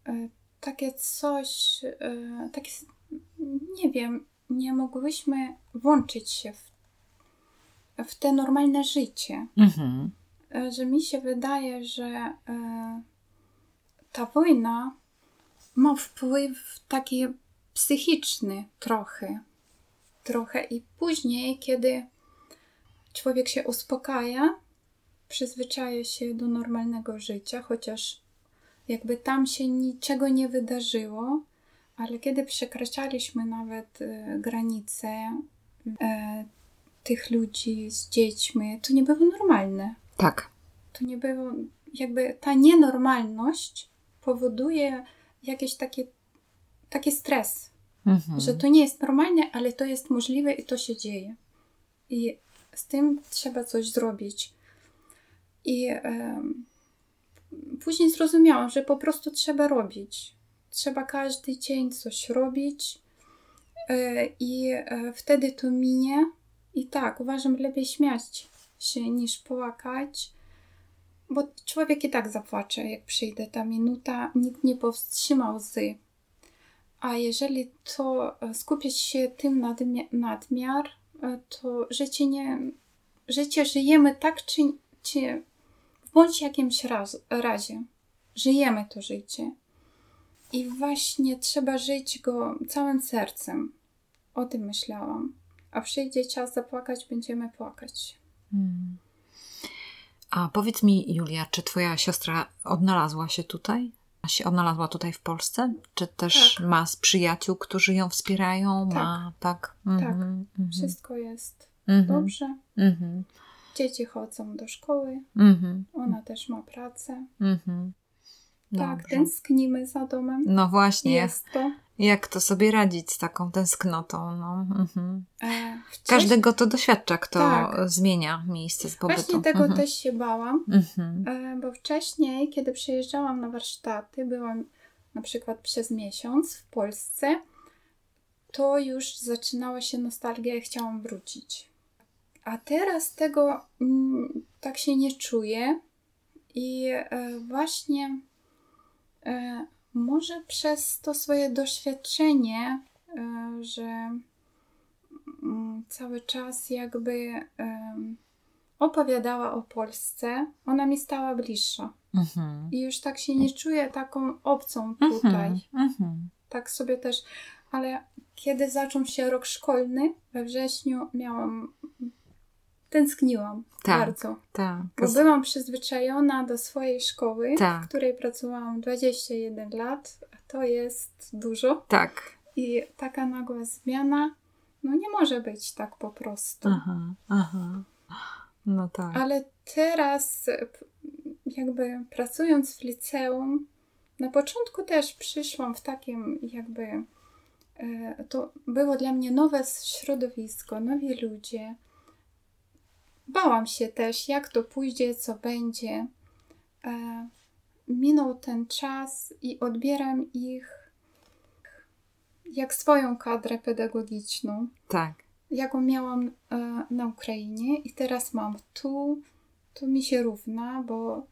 S1: e, takie coś, e, takie, nie wiem, nie mogłyśmy włączyć się w, w te normalne życie.
S2: Mhm.
S1: E, że mi się wydaje, że e, ta wojna ma wpływ taki psychiczny trochę. Trochę i później, kiedy człowiek się uspokaja, przyzwyczaja się do normalnego życia, chociaż jakby tam się niczego nie wydarzyło, ale kiedy przekraczaliśmy nawet e, granice e, tych ludzi z dziećmi, to nie było normalne.
S2: Tak.
S1: To nie było, jakby ta nienormalność powoduje jakiś taki, taki stres,
S2: Mhm.
S1: że to nie jest normalne, ale to jest możliwe i to się dzieje. I z tym trzeba coś zrobić. I em, później zrozumiałam, że po prostu trzeba robić. Trzeba każdy dzień coś robić e, i e, wtedy to minie. I tak, uważam, lepiej śmiać się niż płakać, bo człowiek i tak zapłacze, jak przyjdzie ta minuta, nikt nie powstrzymał łzy. A jeżeli to e, skupiać się tym nadmia- nadmiar, to życie nie. Życie żyjemy tak, czy, czy bądź jakimś raz, razie. Żyjemy to życie. I właśnie trzeba żyć go całym sercem. O tym myślałam. A przyjdzie czas zapłakać, będziemy płakać.
S2: Mm. A powiedz mi, Julia, czy twoja siostra odnalazła się tutaj? Się odnalazła tutaj w Polsce? Czy też
S1: Tak.
S2: ma z przyjaciół, którzy ją wspierają?
S1: Tak.
S2: Ma, tak. Mhm, mhm,
S1: Wszystko jest
S2: mhm,
S1: dobrze.
S2: mhm,
S1: Dzieci chodzą do szkoły.
S2: mhm,
S1: Ona też ma pracę.
S2: mhm.
S1: Tak,
S2: Dobrze.
S1: tęsknimy za domem.
S2: No właśnie,
S1: Jest to.
S2: jak to sobie radzić z taką tęsknotą? No, mhm.
S1: E, wcześniej-
S2: Każdego to doświadcza, kto
S1: Tak.
S2: zmienia miejsce z pobytu.
S1: Właśnie tego
S2: Mhm.
S1: też się bałam,
S2: Mhm.
S1: e, bo wcześniej, kiedy przyjeżdżałam na warsztaty, byłam na przykład przez miesiąc w Polsce, to już zaczynała się nostalgia i chciałam wrócić. A teraz tego mm, tak się nie czuję i e, właśnie e, może przez to swoje doświadczenie, e, że mm, cały czas jakby opowiadała o Polsce, ona mi stała bliższa.
S2: Mhm.
S1: I już tak się nie czuję taką obcą tutaj.
S2: Mhm. Mhm.
S1: Tak sobie też. Ale kiedy zaczął się rok szkolny, we wrześniu miałam. Tęskniłam
S2: Tak.
S1: bardzo.
S2: Tak.
S1: Bo byłam przyzwyczajona do swojej szkoły,
S2: Tak.
S1: w której pracowałam 21 lat, a to jest dużo.
S2: Tak.
S1: I taka nagła zmiana, no nie może być tak po prostu.
S2: Aha, aha. No tak.
S1: Ale teraz, jakby pracując w liceum, na początku też przyszłam w takim, jakby e, to było dla mnie nowe środowisko, nowi ludzie. Bałam się też, jak to pójdzie, co będzie. E, Minął ten czas i odbieram ich jak swoją kadrę pedagogiczną
S2: Tak.
S1: jaką miałam e, na Ukrainie i teraz mam tu, to mi się równa, bo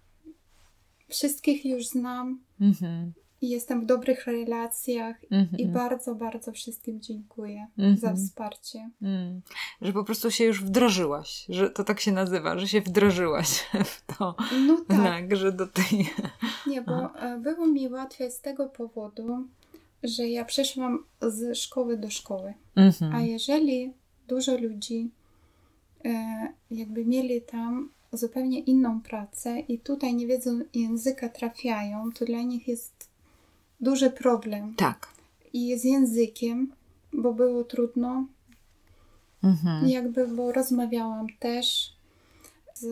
S1: wszystkich już znam
S2: Mhm.
S1: I jestem w dobrych relacjach
S2: Mhm.
S1: i bardzo, bardzo wszystkim dziękuję
S2: Mhm.
S1: za wsparcie.
S2: Mm. Że po prostu się już wdrożyłaś, że to tak się nazywa, że się wdrożyłaś w to.
S1: No tak,
S2: Tak, że do tej.
S1: nie, bo e, było mi łatwiej z tego powodu, że ja przeszłam z szkoły do szkoły.
S2: Mhm.
S1: A jeżeli dużo ludzi e, jakby mieli tam zupełnie inną pracę i tutaj nie wiedzą języka, trafiają, to dla nich jest duży problem.
S2: Tak.
S1: I z językiem, bo było trudno,
S2: Mhm.
S1: jakby, bo rozmawiałam też z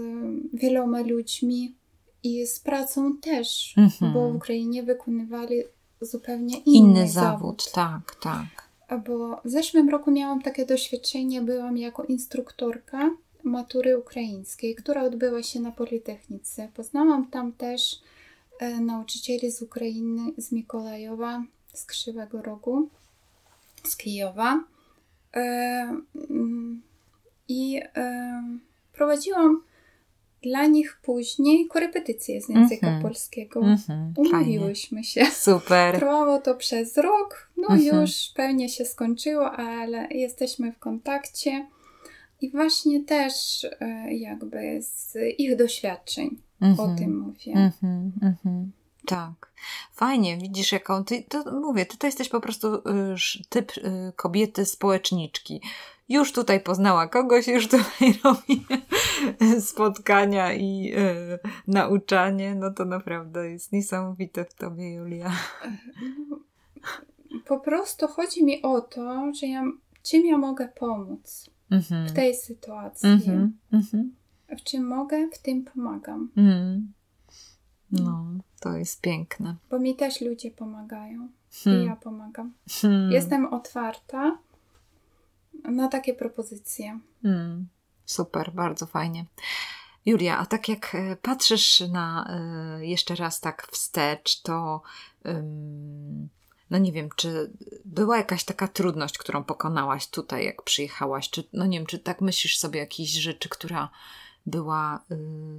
S1: wieloma ludźmi i z pracą też,
S2: Mhm.
S1: bo w Ukrainie wykonywali zupełnie inny,
S2: Inny zawód. Tak, tak.
S1: Bo w zeszłym roku miałam takie doświadczenie, byłam jako instruktorka matury ukraińskiej, która odbyła się na Politechnice. Poznałam tam też nauczycieli z Ukrainy, z Mikołajowa, z Krzywego Rogu, z Kijowa. E, mm, I e, prowadziłam dla nich później korepetycje z języka
S2: Mhm.
S1: polskiego.
S2: Mhm. Fajnie.
S1: Umówiłyśmy się.
S2: Super.
S1: Trwało to przez rok, no
S2: Mhm.
S1: już pewnie się skończyło, ale jesteśmy w kontakcie i właśnie też e, jakby z ich doświadczeń
S2: Mhm.
S1: o tym mówię.
S2: Mhm, mhm. Tak. Fajnie, widzisz, jaką ty, to mówię, ty to jesteś po prostu y, typ y, kobiety społeczniczki. już tutaj poznała kogoś, już tutaj robi spotkania i e, nauczanie, no to naprawdę jest niesamowite w tobie, Julia.
S1: Po prostu chodzi mi o to, że ja, czym ja mogę pomóc
S2: Mhm.
S1: w tej sytuacji.
S2: Mhm. Mhm.
S1: W czym mogę, w tym pomagam.
S2: Mm. No, to jest piękne.
S1: Bo mi też ludzie pomagają.
S2: Hmm.
S1: I ja pomagam.
S2: Hmm.
S1: Jestem otwarta na takie propozycje.
S2: Mm, super, bardzo fajnie. Julia, a tak jak e, patrzysz na e, jeszcze raz tak wstecz, to ym, no nie wiem, czy była jakaś taka trudność, którą pokonałaś tutaj, jak przyjechałaś? Czy, no nie wiem, czy tak myślisz sobie jakiejś rzeczy, która była y,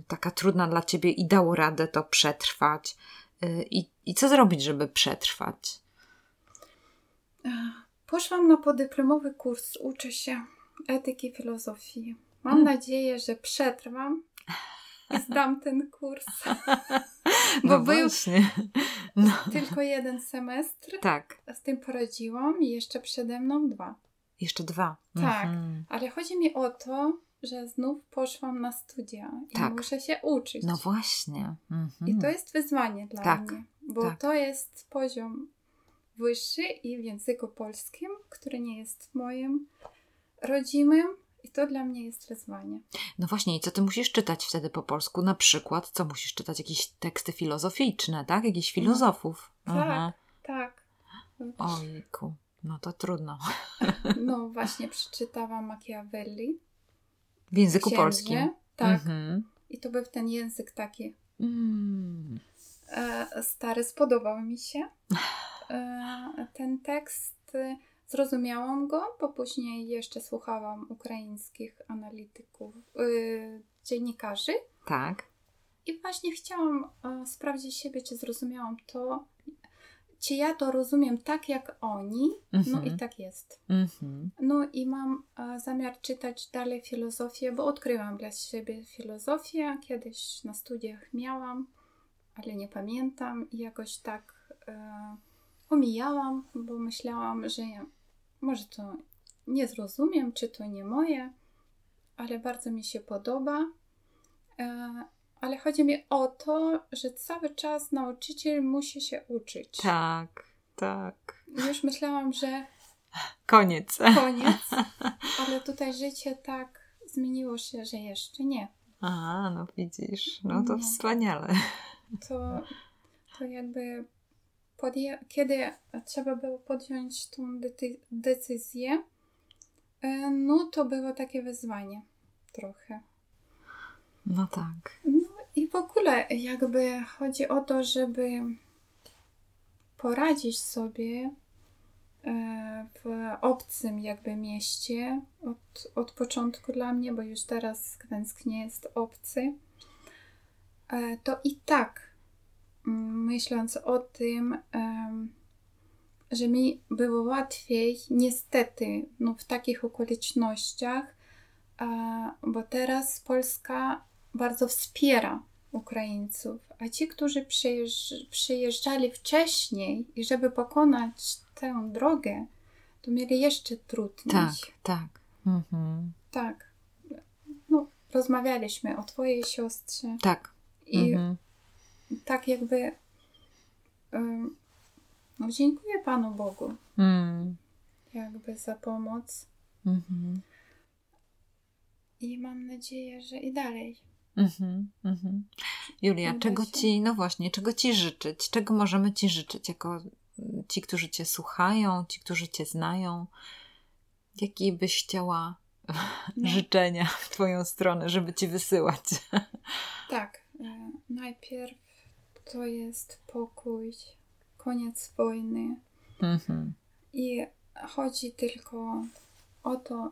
S2: taka trudna dla ciebie i dało radę to przetrwać? Y, i, I co zrobić, żeby przetrwać?
S1: Poszłam na podyplomowy kurs, uczę się etyki filozofii. Mam
S2: Mm.
S1: nadzieję, że przetrwam zdam ten kurs. Bo
S2: No
S1: był
S2: właśnie. No,
S1: tylko jeden semestr.
S2: tak,
S1: Z tym poradziłam i jeszcze przede mną dwa.
S2: jeszcze dwa.
S1: Tak.
S2: Mhm.
S1: Ale chodzi mi o to, że znów poszłam na studia i
S2: Tak.
S1: muszę się uczyć.
S2: No właśnie. Mhm.
S1: I to jest wyzwanie dla
S2: Tak,
S1: mnie, bo
S2: tak.
S1: to jest poziom wyższy i w języku polskim, który nie jest moim rodzimym i to dla mnie jest wyzwanie.
S2: No właśnie, i co ty musisz czytać wtedy po polsku? Na przykład, co musisz czytać? Jakieś teksty filozoficzne, tak? Jakichś filozofów.
S1: Tak, tak.
S2: Ojku, no to trudno.
S1: No właśnie przeczytałam Machiavelli.
S2: W języku
S1: księgę.
S2: polskim.
S1: Tak.
S2: Mhm.
S1: I to był ten język taki
S2: Mm.
S1: e, stary, spodobał mi się. E, ten tekst, zrozumiałam go, bo później jeszcze słuchałam ukraińskich analityków, e, dziennikarzy.
S2: Tak.
S1: I właśnie chciałam e, sprawdzić siebie, czy zrozumiałam to, czy ja to rozumiem tak jak oni. No
S2: Mhm.
S1: i tak jest.
S2: Mhm.
S1: No i mam e, zamiar czytać dalej filozofię, bo odkryłam dla siebie filozofię. Kiedyś na studiach miałam, ale nie pamiętam i jakoś tak e, omijałam, bo myślałam, że może to nie zrozumiem, czy to nie moje, ale bardzo mi się podoba. E, ale chodzi mi o to, że cały czas nauczyciel musi się uczyć.
S2: Tak, tak.
S1: Już myślałam, że
S2: Koniec.
S1: koniec, ale tutaj życie tak zmieniło się, że jeszcze nie.
S2: A, no widzisz, no to
S1: No.
S2: wspaniale.
S1: To, to jakby kiedy trzeba było podjąć tą decyzję, e, no to było takie wyzwanie trochę.
S2: No tak.
S1: No i w ogóle jakby chodzi o to, żeby poradzić sobie e, w obcym jakby mieście od, od początku dla mnie, bo już teraz nie jest obcy, e, to i tak myśląc o tym, że mi było łatwiej, niestety, no w takich okolicznościach, bo teraz Polska bardzo wspiera Ukraińców, a ci, którzy przyjeżdż- przyjeżdżali wcześniej i żeby pokonać tę drogę, to mieli jeszcze trudniej.
S2: Tak, tak. Mhm.
S1: Tak. No, rozmawialiśmy o twojej siostrze
S2: Tak.
S1: i
S2: Mhm.
S1: Tak jakby no dziękuję Panu Bogu
S2: Mm.
S1: jakby za pomoc
S2: Mhm.
S1: i mam nadzieję, że i dalej.
S2: Mhm, mhm. Julia,
S1: Uda
S2: czego
S1: się.
S2: ci, no właśnie, czego ci życzyć? Czego możemy ci życzyć jako mm, ci, którzy cię słuchają, ci, którzy cię znają? Jakie byś chciała
S1: No.
S2: życzenia w twoją stronę, żeby ci wysyłać?
S1: Tak, e, najpierw to jest pokój, koniec wojny
S2: Mhm.
S1: i chodzi tylko o to,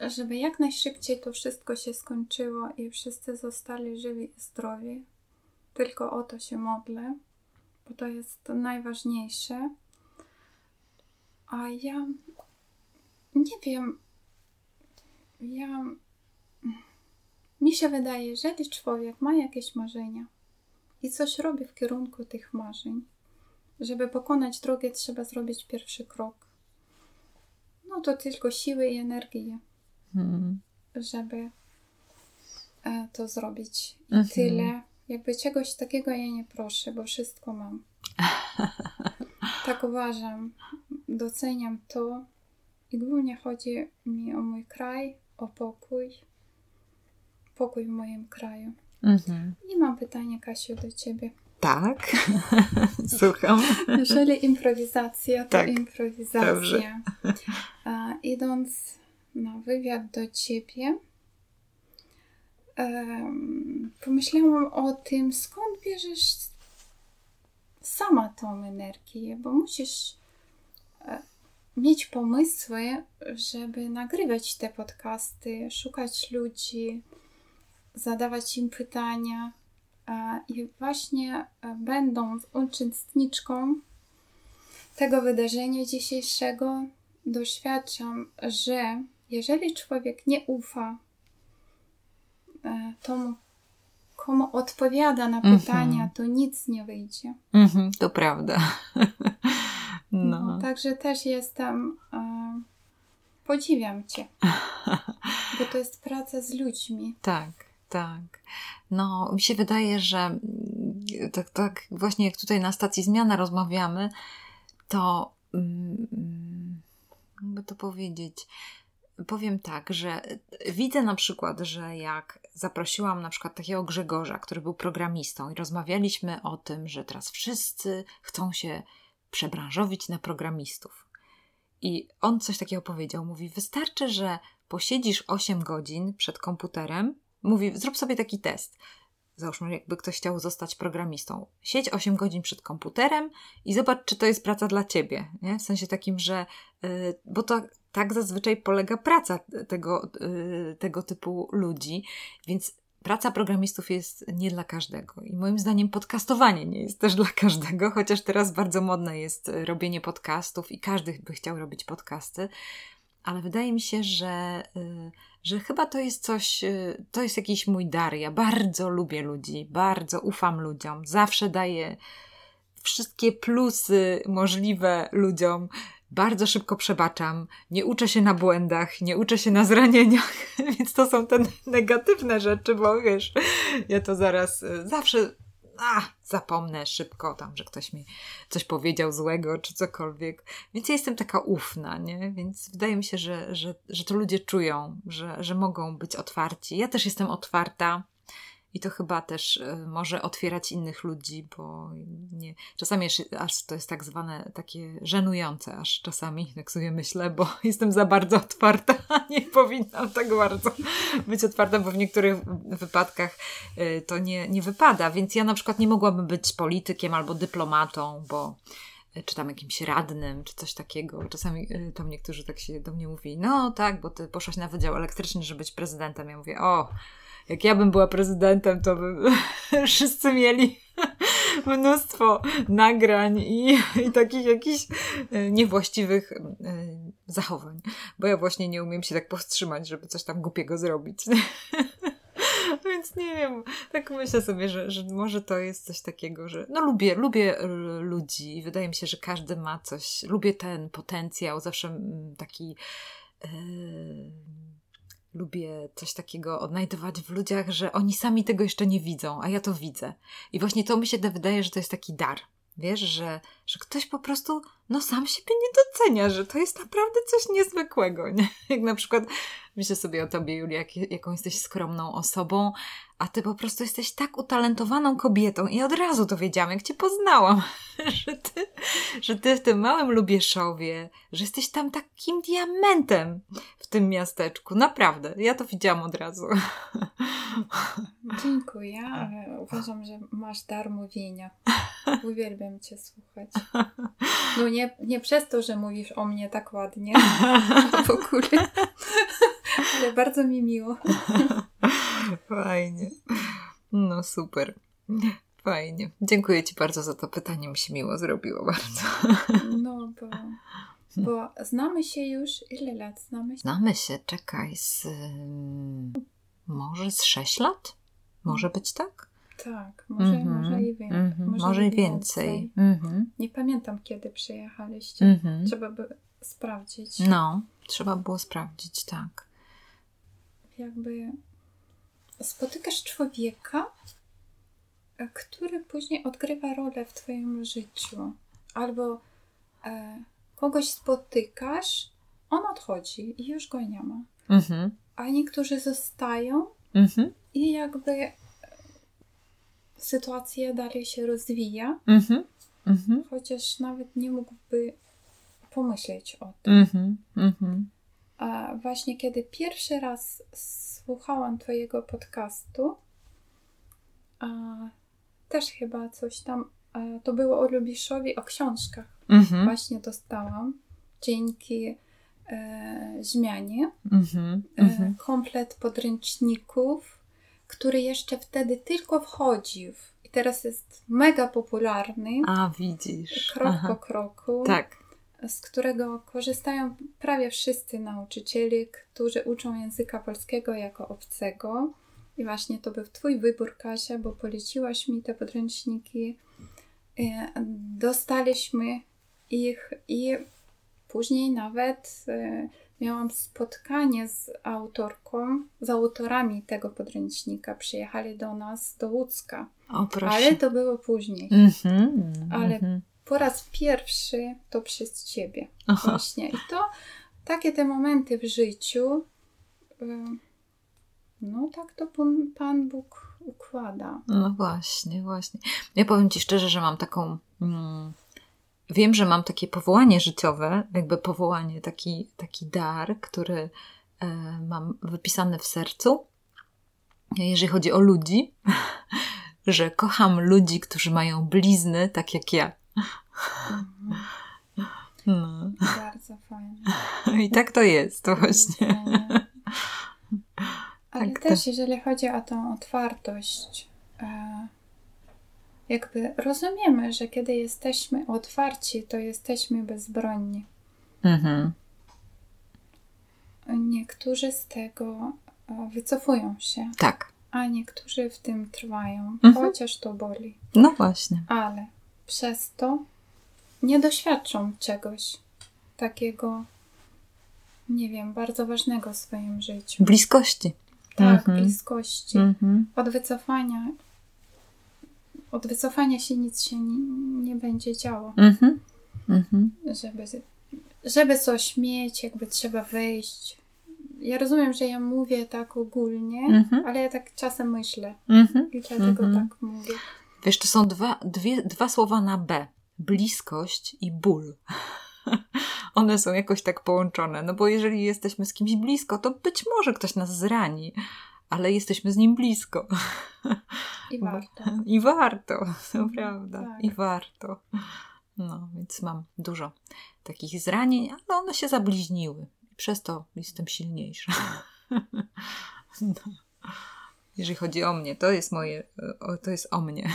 S1: żeby jak najszybciej to wszystko się skończyło i wszyscy zostali żywi i zdrowi. Tylko o to się modlę, bo to jest najważniejsze. A ja nie wiem, ja mi się wydaje, jeżeli człowiek ma jakieś marzenia i coś robi w kierunku tych marzeń, żeby pokonać drogę, trzeba zrobić pierwszy krok. no to tylko siły i energię,
S2: Mhm.
S1: żeby e, to zrobić. I
S2: Mhm.
S1: tyle. Jakby czegoś takiego ja nie proszę, bo wszystko mam. tak uważam. Doceniam to. I głównie chodzi mi o mój kraj, o pokój. Pokój w moim kraju.
S2: Mhm.
S1: I mam pytanie, Kasiu, do ciebie.
S2: Tak. Słucham.
S1: Jeżeli improwizacja, to
S2: Tak.
S1: improwizacja.
S2: Dobrze.
S1: A, idąc na wywiad do ciebie, em, pomyślałam o tym, skąd bierzesz sama tą energię, bo musisz e, mieć pomysły, żeby nagrywać te podcasty, szukać ludzi, zadawać im pytania. I właśnie e, będąc uczestniczką tego wydarzenia dzisiejszego, doświadczam, że jeżeli człowiek nie ufa e, tomu, komu odpowiada na
S2: Mhm.
S1: pytania, to nic nie wyjdzie.
S2: Mhm, to prawda.
S1: No.
S2: No.
S1: także też jestem, e, podziwiam Cię, bo to jest praca z ludźmi.
S2: Tak, tak. No, mi się wydaje, że mm, tak, tak właśnie jak tutaj na stacji Zmiana rozmawiamy, to mm, jakby to powiedzieć, powiem tak, że widzę na przykład, że jak zaprosiłam na przykład takiego Grzegorza, który był programistą i rozmawialiśmy o tym, że teraz wszyscy chcą się przebranżowić na programistów. I on coś takiego powiedział. Mówi, wystarczy, że posiedzisz 8 godzin przed komputerem. Mówi, zrób sobie taki test. Załóżmy, jakby ktoś chciał zostać programistą. Siedź 8 godzin przed komputerem i zobacz, czy to jest praca dla ciebie. Nie? W sensie takim, że. Yy, bo to tak zazwyczaj polega praca tego, yy, tego typu ludzi. Więc praca programistów jest nie dla każdego. I moim zdaniem podcastowanie nie jest też dla każdego, chociaż teraz bardzo modne jest robienie podcastów i każdy by chciał robić podcasty. Ale wydaje mi się, że, y, że chyba to jest coś, y, to jest jakiś mój dar. Ja bardzo lubię ludzi, bardzo ufam ludziom, zawsze daję wszystkie plusy możliwe ludziom. Bardzo szybko przebaczam, nie uczę się na błędach, nie uczę się na zranieniach, więc to są te negatywne rzeczy, bo wiesz, ja to zaraz y, zawsze a, zapomnę szybko tam, że ktoś mi coś powiedział złego, czy cokolwiek. Więc ja jestem taka ufna, nie? Więc wydaje mi się, że, że, że to ludzie czują, że, że mogą być otwarci. Ja też jestem otwarta. I to chyba też y, może otwierać innych ludzi, bo nie, czasami aż, to jest tak zwane takie żenujące, aż czasami tak sobie myślę, bo jestem za bardzo otwarta, a nie powinnam tak bardzo być otwarta, bo w niektórych wypadkach y, to nie, nie wypada. Więc ja na przykład nie mogłabym być politykiem albo dyplomatą, bo czy tam jakimś radnym, czy coś takiego. Czasami tam niektórzy tak się do mnie mówi, no tak, bo ty poszłaś na wydział elektryczny, żeby być prezydentem. Ja mówię, o, jak ja bym była prezydentem, to by wszyscy mieli mnóstwo nagrań i, i takich jakichś e, niewłaściwych e, zachowań. Bo ja właśnie nie umiem się tak powstrzymać, żeby coś tam głupiego zrobić. Więc nie wiem, tak myślę sobie, że, że może to jest coś takiego, że no lubię, lubię l- ludzi i wydaje mi się, że każdy ma coś, lubię ten potencjał, zawsze mm, taki e, lubię coś takiego odnajdywać w ludziach, że oni sami tego jeszcze nie widzą, a ja to widzę. I właśnie to mi się wydaje, że to jest taki dar. Wiesz, że, że ktoś po prostu no sam siebie nie docenia, że to jest naprawdę coś niezwykłego. Nie? Jak na przykład myślę sobie o tobie, Julia, jak, jaką jesteś skromną osobą, a ty po prostu jesteś tak utalentowaną kobietą i od razu to wiedziałam, jak cię poznałam, że ty, że ty w tym małym Lubieszowie, że jesteś tam takim diamentem w tym miasteczku. Naprawdę, ja to widziałam od razu.
S1: Dziękuję. ale Uważam, że masz dar mówienia. Uwielbiam Cię słuchać. No nie, nie przez to, że mówisz o mnie tak ładnie w ogóle, ale bardzo mi miło.
S2: Fajnie. No super. Fajnie. Dziękuję Ci bardzo za to pytanie. Mi się miło zrobiło bardzo.
S1: No bo, bo znamy się już. Ile lat znamy się?
S2: Znamy się, czekaj, z... ym, może z 6 lat? Może być tak?
S1: Tak, może,
S2: Mhm,
S1: może i więcej.
S2: mhm, Może i więcej. Mhm,
S1: Nie pamiętam, kiedy przyjechaliście.
S2: mhm.
S1: Trzeba by sprawdzić.
S2: No, trzeba było sprawdzić, tak.
S1: Jakby spotykasz człowieka, e, który później odgrywa rolę w Twoim życiu. Albo e, kogoś spotykasz, on odchodzi i już go nie ma.
S2: Mhm.
S1: A niektórzy zostają
S2: Mhm.
S1: i jakby e, sytuacja dalej się rozwija,
S2: Mhm. Mhm.
S1: chociaż nawet nie mógłby pomyśleć o tym.
S2: Mhm. Mhm.
S1: A właśnie kiedy pierwszy raz słuchałam Twojego podcastu, a też chyba coś tam, a to było o Lubiszowi, o książkach.
S2: Mhm.
S1: Właśnie dostałam dzięki e, zmianie
S2: Mhm.
S1: e,
S2: Mhm.
S1: komplet podręczników, który jeszcze wtedy tylko wchodził i teraz jest mega popularny,
S2: A, widzisz.
S1: krok
S2: Aha.
S1: po kroku.
S2: Tak.
S1: Z którego korzystają prawie wszyscy nauczyciele, którzy uczą języka polskiego jako obcego. I właśnie to był Twój wybór, Kasia, bo poleciłaś mi te podręczniki. E, Dostaliśmy ich i później nawet e, miałam spotkanie z autorką, z autorami tego podręcznika. Przyjechali do nas do Łódzka,
S2: O, proszę.
S1: ale to było później.
S2: Mhm.
S1: Ale-
S2: Mhm.
S1: Po raz pierwszy to przez Ciebie.
S2: Aha.
S1: Właśnie. I to takie te momenty w życiu, ym, no tak to Pan- Pan Bóg układa.
S2: No właśnie, właśnie. Ja powiem Ci szczerze, że mam taką. Mm, wiem, że mam takie powołanie życiowe, jakby powołanie, taki, taki dar, który e, mam wypisany w sercu. Jeżeli chodzi o ludzi, że kocham ludzi, którzy mają blizny, tak jak ja. No.
S1: Bardzo fajne.
S2: I tak to jest, to właśnie.
S1: Ale
S2: Tak,
S1: też jeżeli chodzi o tą otwartość, e, jakby rozumiemy, że kiedy jesteśmy otwarci, to jesteśmy bezbronni.
S2: Mhm.
S1: Niektórzy z tego e, wycofują się,
S2: Tak.
S1: a niektórzy w tym trwają,
S2: Mhm.
S1: chociaż to boli.
S2: No właśnie.
S1: Ale przez to nie doświadczą czegoś takiego, nie wiem, bardzo ważnego w swoim życiu.
S2: Bliskości.
S1: Tak,
S2: Mhm.
S1: bliskości.
S2: Mhm.
S1: Od wycofania, od wycofania się nic się nie, nie będzie działo.
S2: Mhm. Mhm.
S1: Żeby, żeby coś mieć, jakby trzeba wyjść. Ja rozumiem, że ja mówię tak ogólnie,
S2: Mhm.
S1: ale ja tak czasem myślę
S2: Mhm.
S1: i dlatego
S2: Mhm.
S1: tak mówię.
S2: Wiesz, to są dwa, dwie, dwa słowa na B. Bliskość i ból. One są jakoś tak połączone. No bo jeżeli jesteśmy z kimś blisko, to być może ktoś nas zrani, ale jesteśmy z nim blisko.
S1: I warto.
S2: I warto, to prawda.
S1: tak.
S2: I warto. No, więc mam dużo takich zranień, ale one się zabliźniły. Przez to jestem silniejsza. No. Jeżeli chodzi o mnie, to jest moje, to jest o mnie.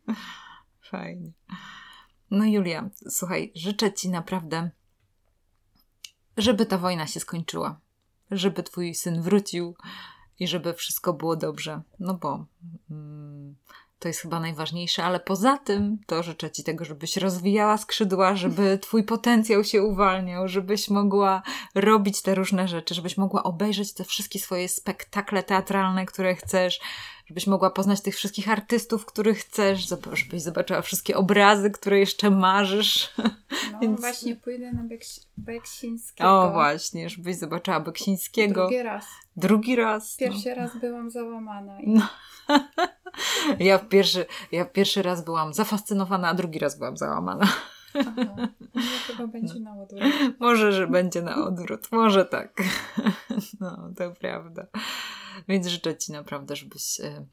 S2: Fajnie. No Julia, słuchaj, życzę Ci naprawdę, żeby ta wojna się skończyła. Żeby Twój syn wrócił i żeby wszystko było dobrze. No bo mm, to jest chyba najważniejsze, ale poza tym to życzę Ci tego, żebyś rozwijała skrzydła, żeby Twój potencjał się uwalniał, żebyś mogła robić te różne rzeczy, żebyś mogła obejrzeć te wszystkie swoje spektakle teatralne, które chcesz, żebyś mogła poznać tych wszystkich artystów, których chcesz, żebyś zobaczyła wszystkie obrazy, które jeszcze marzysz.
S1: No
S2: Więc-
S1: właśnie pójdę na Beks- Beksińskiego.
S2: O właśnie, żebyś zobaczyła Beksińskiego.
S1: Drugi raz.
S2: Drugi raz. no.
S1: Pierwszy raz byłam załamana. I...
S2: No. Ja pierwszy, ja pierwszy raz byłam zafascynowana, a drugi raz byłam załamana.
S1: Aha. No chyba będzie na odwrót.
S2: Może, że będzie na odwrót. Może tak. No, to prawda. Więc życzę Ci naprawdę, żebyś e,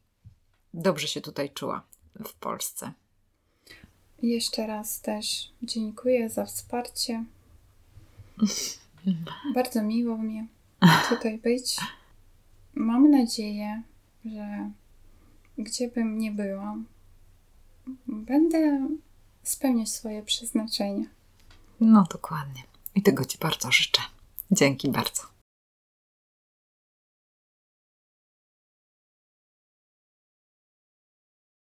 S2: dobrze się tutaj czuła w Polsce.
S1: Jeszcze raz też dziękuję za wsparcie. Bardzo miło mi tutaj być. Mam nadzieję, że gdzie bym nie była, będę spełniać swoje przeznaczenie.
S2: No, dokładnie. I tego Ci bardzo życzę. Dzięki bardzo.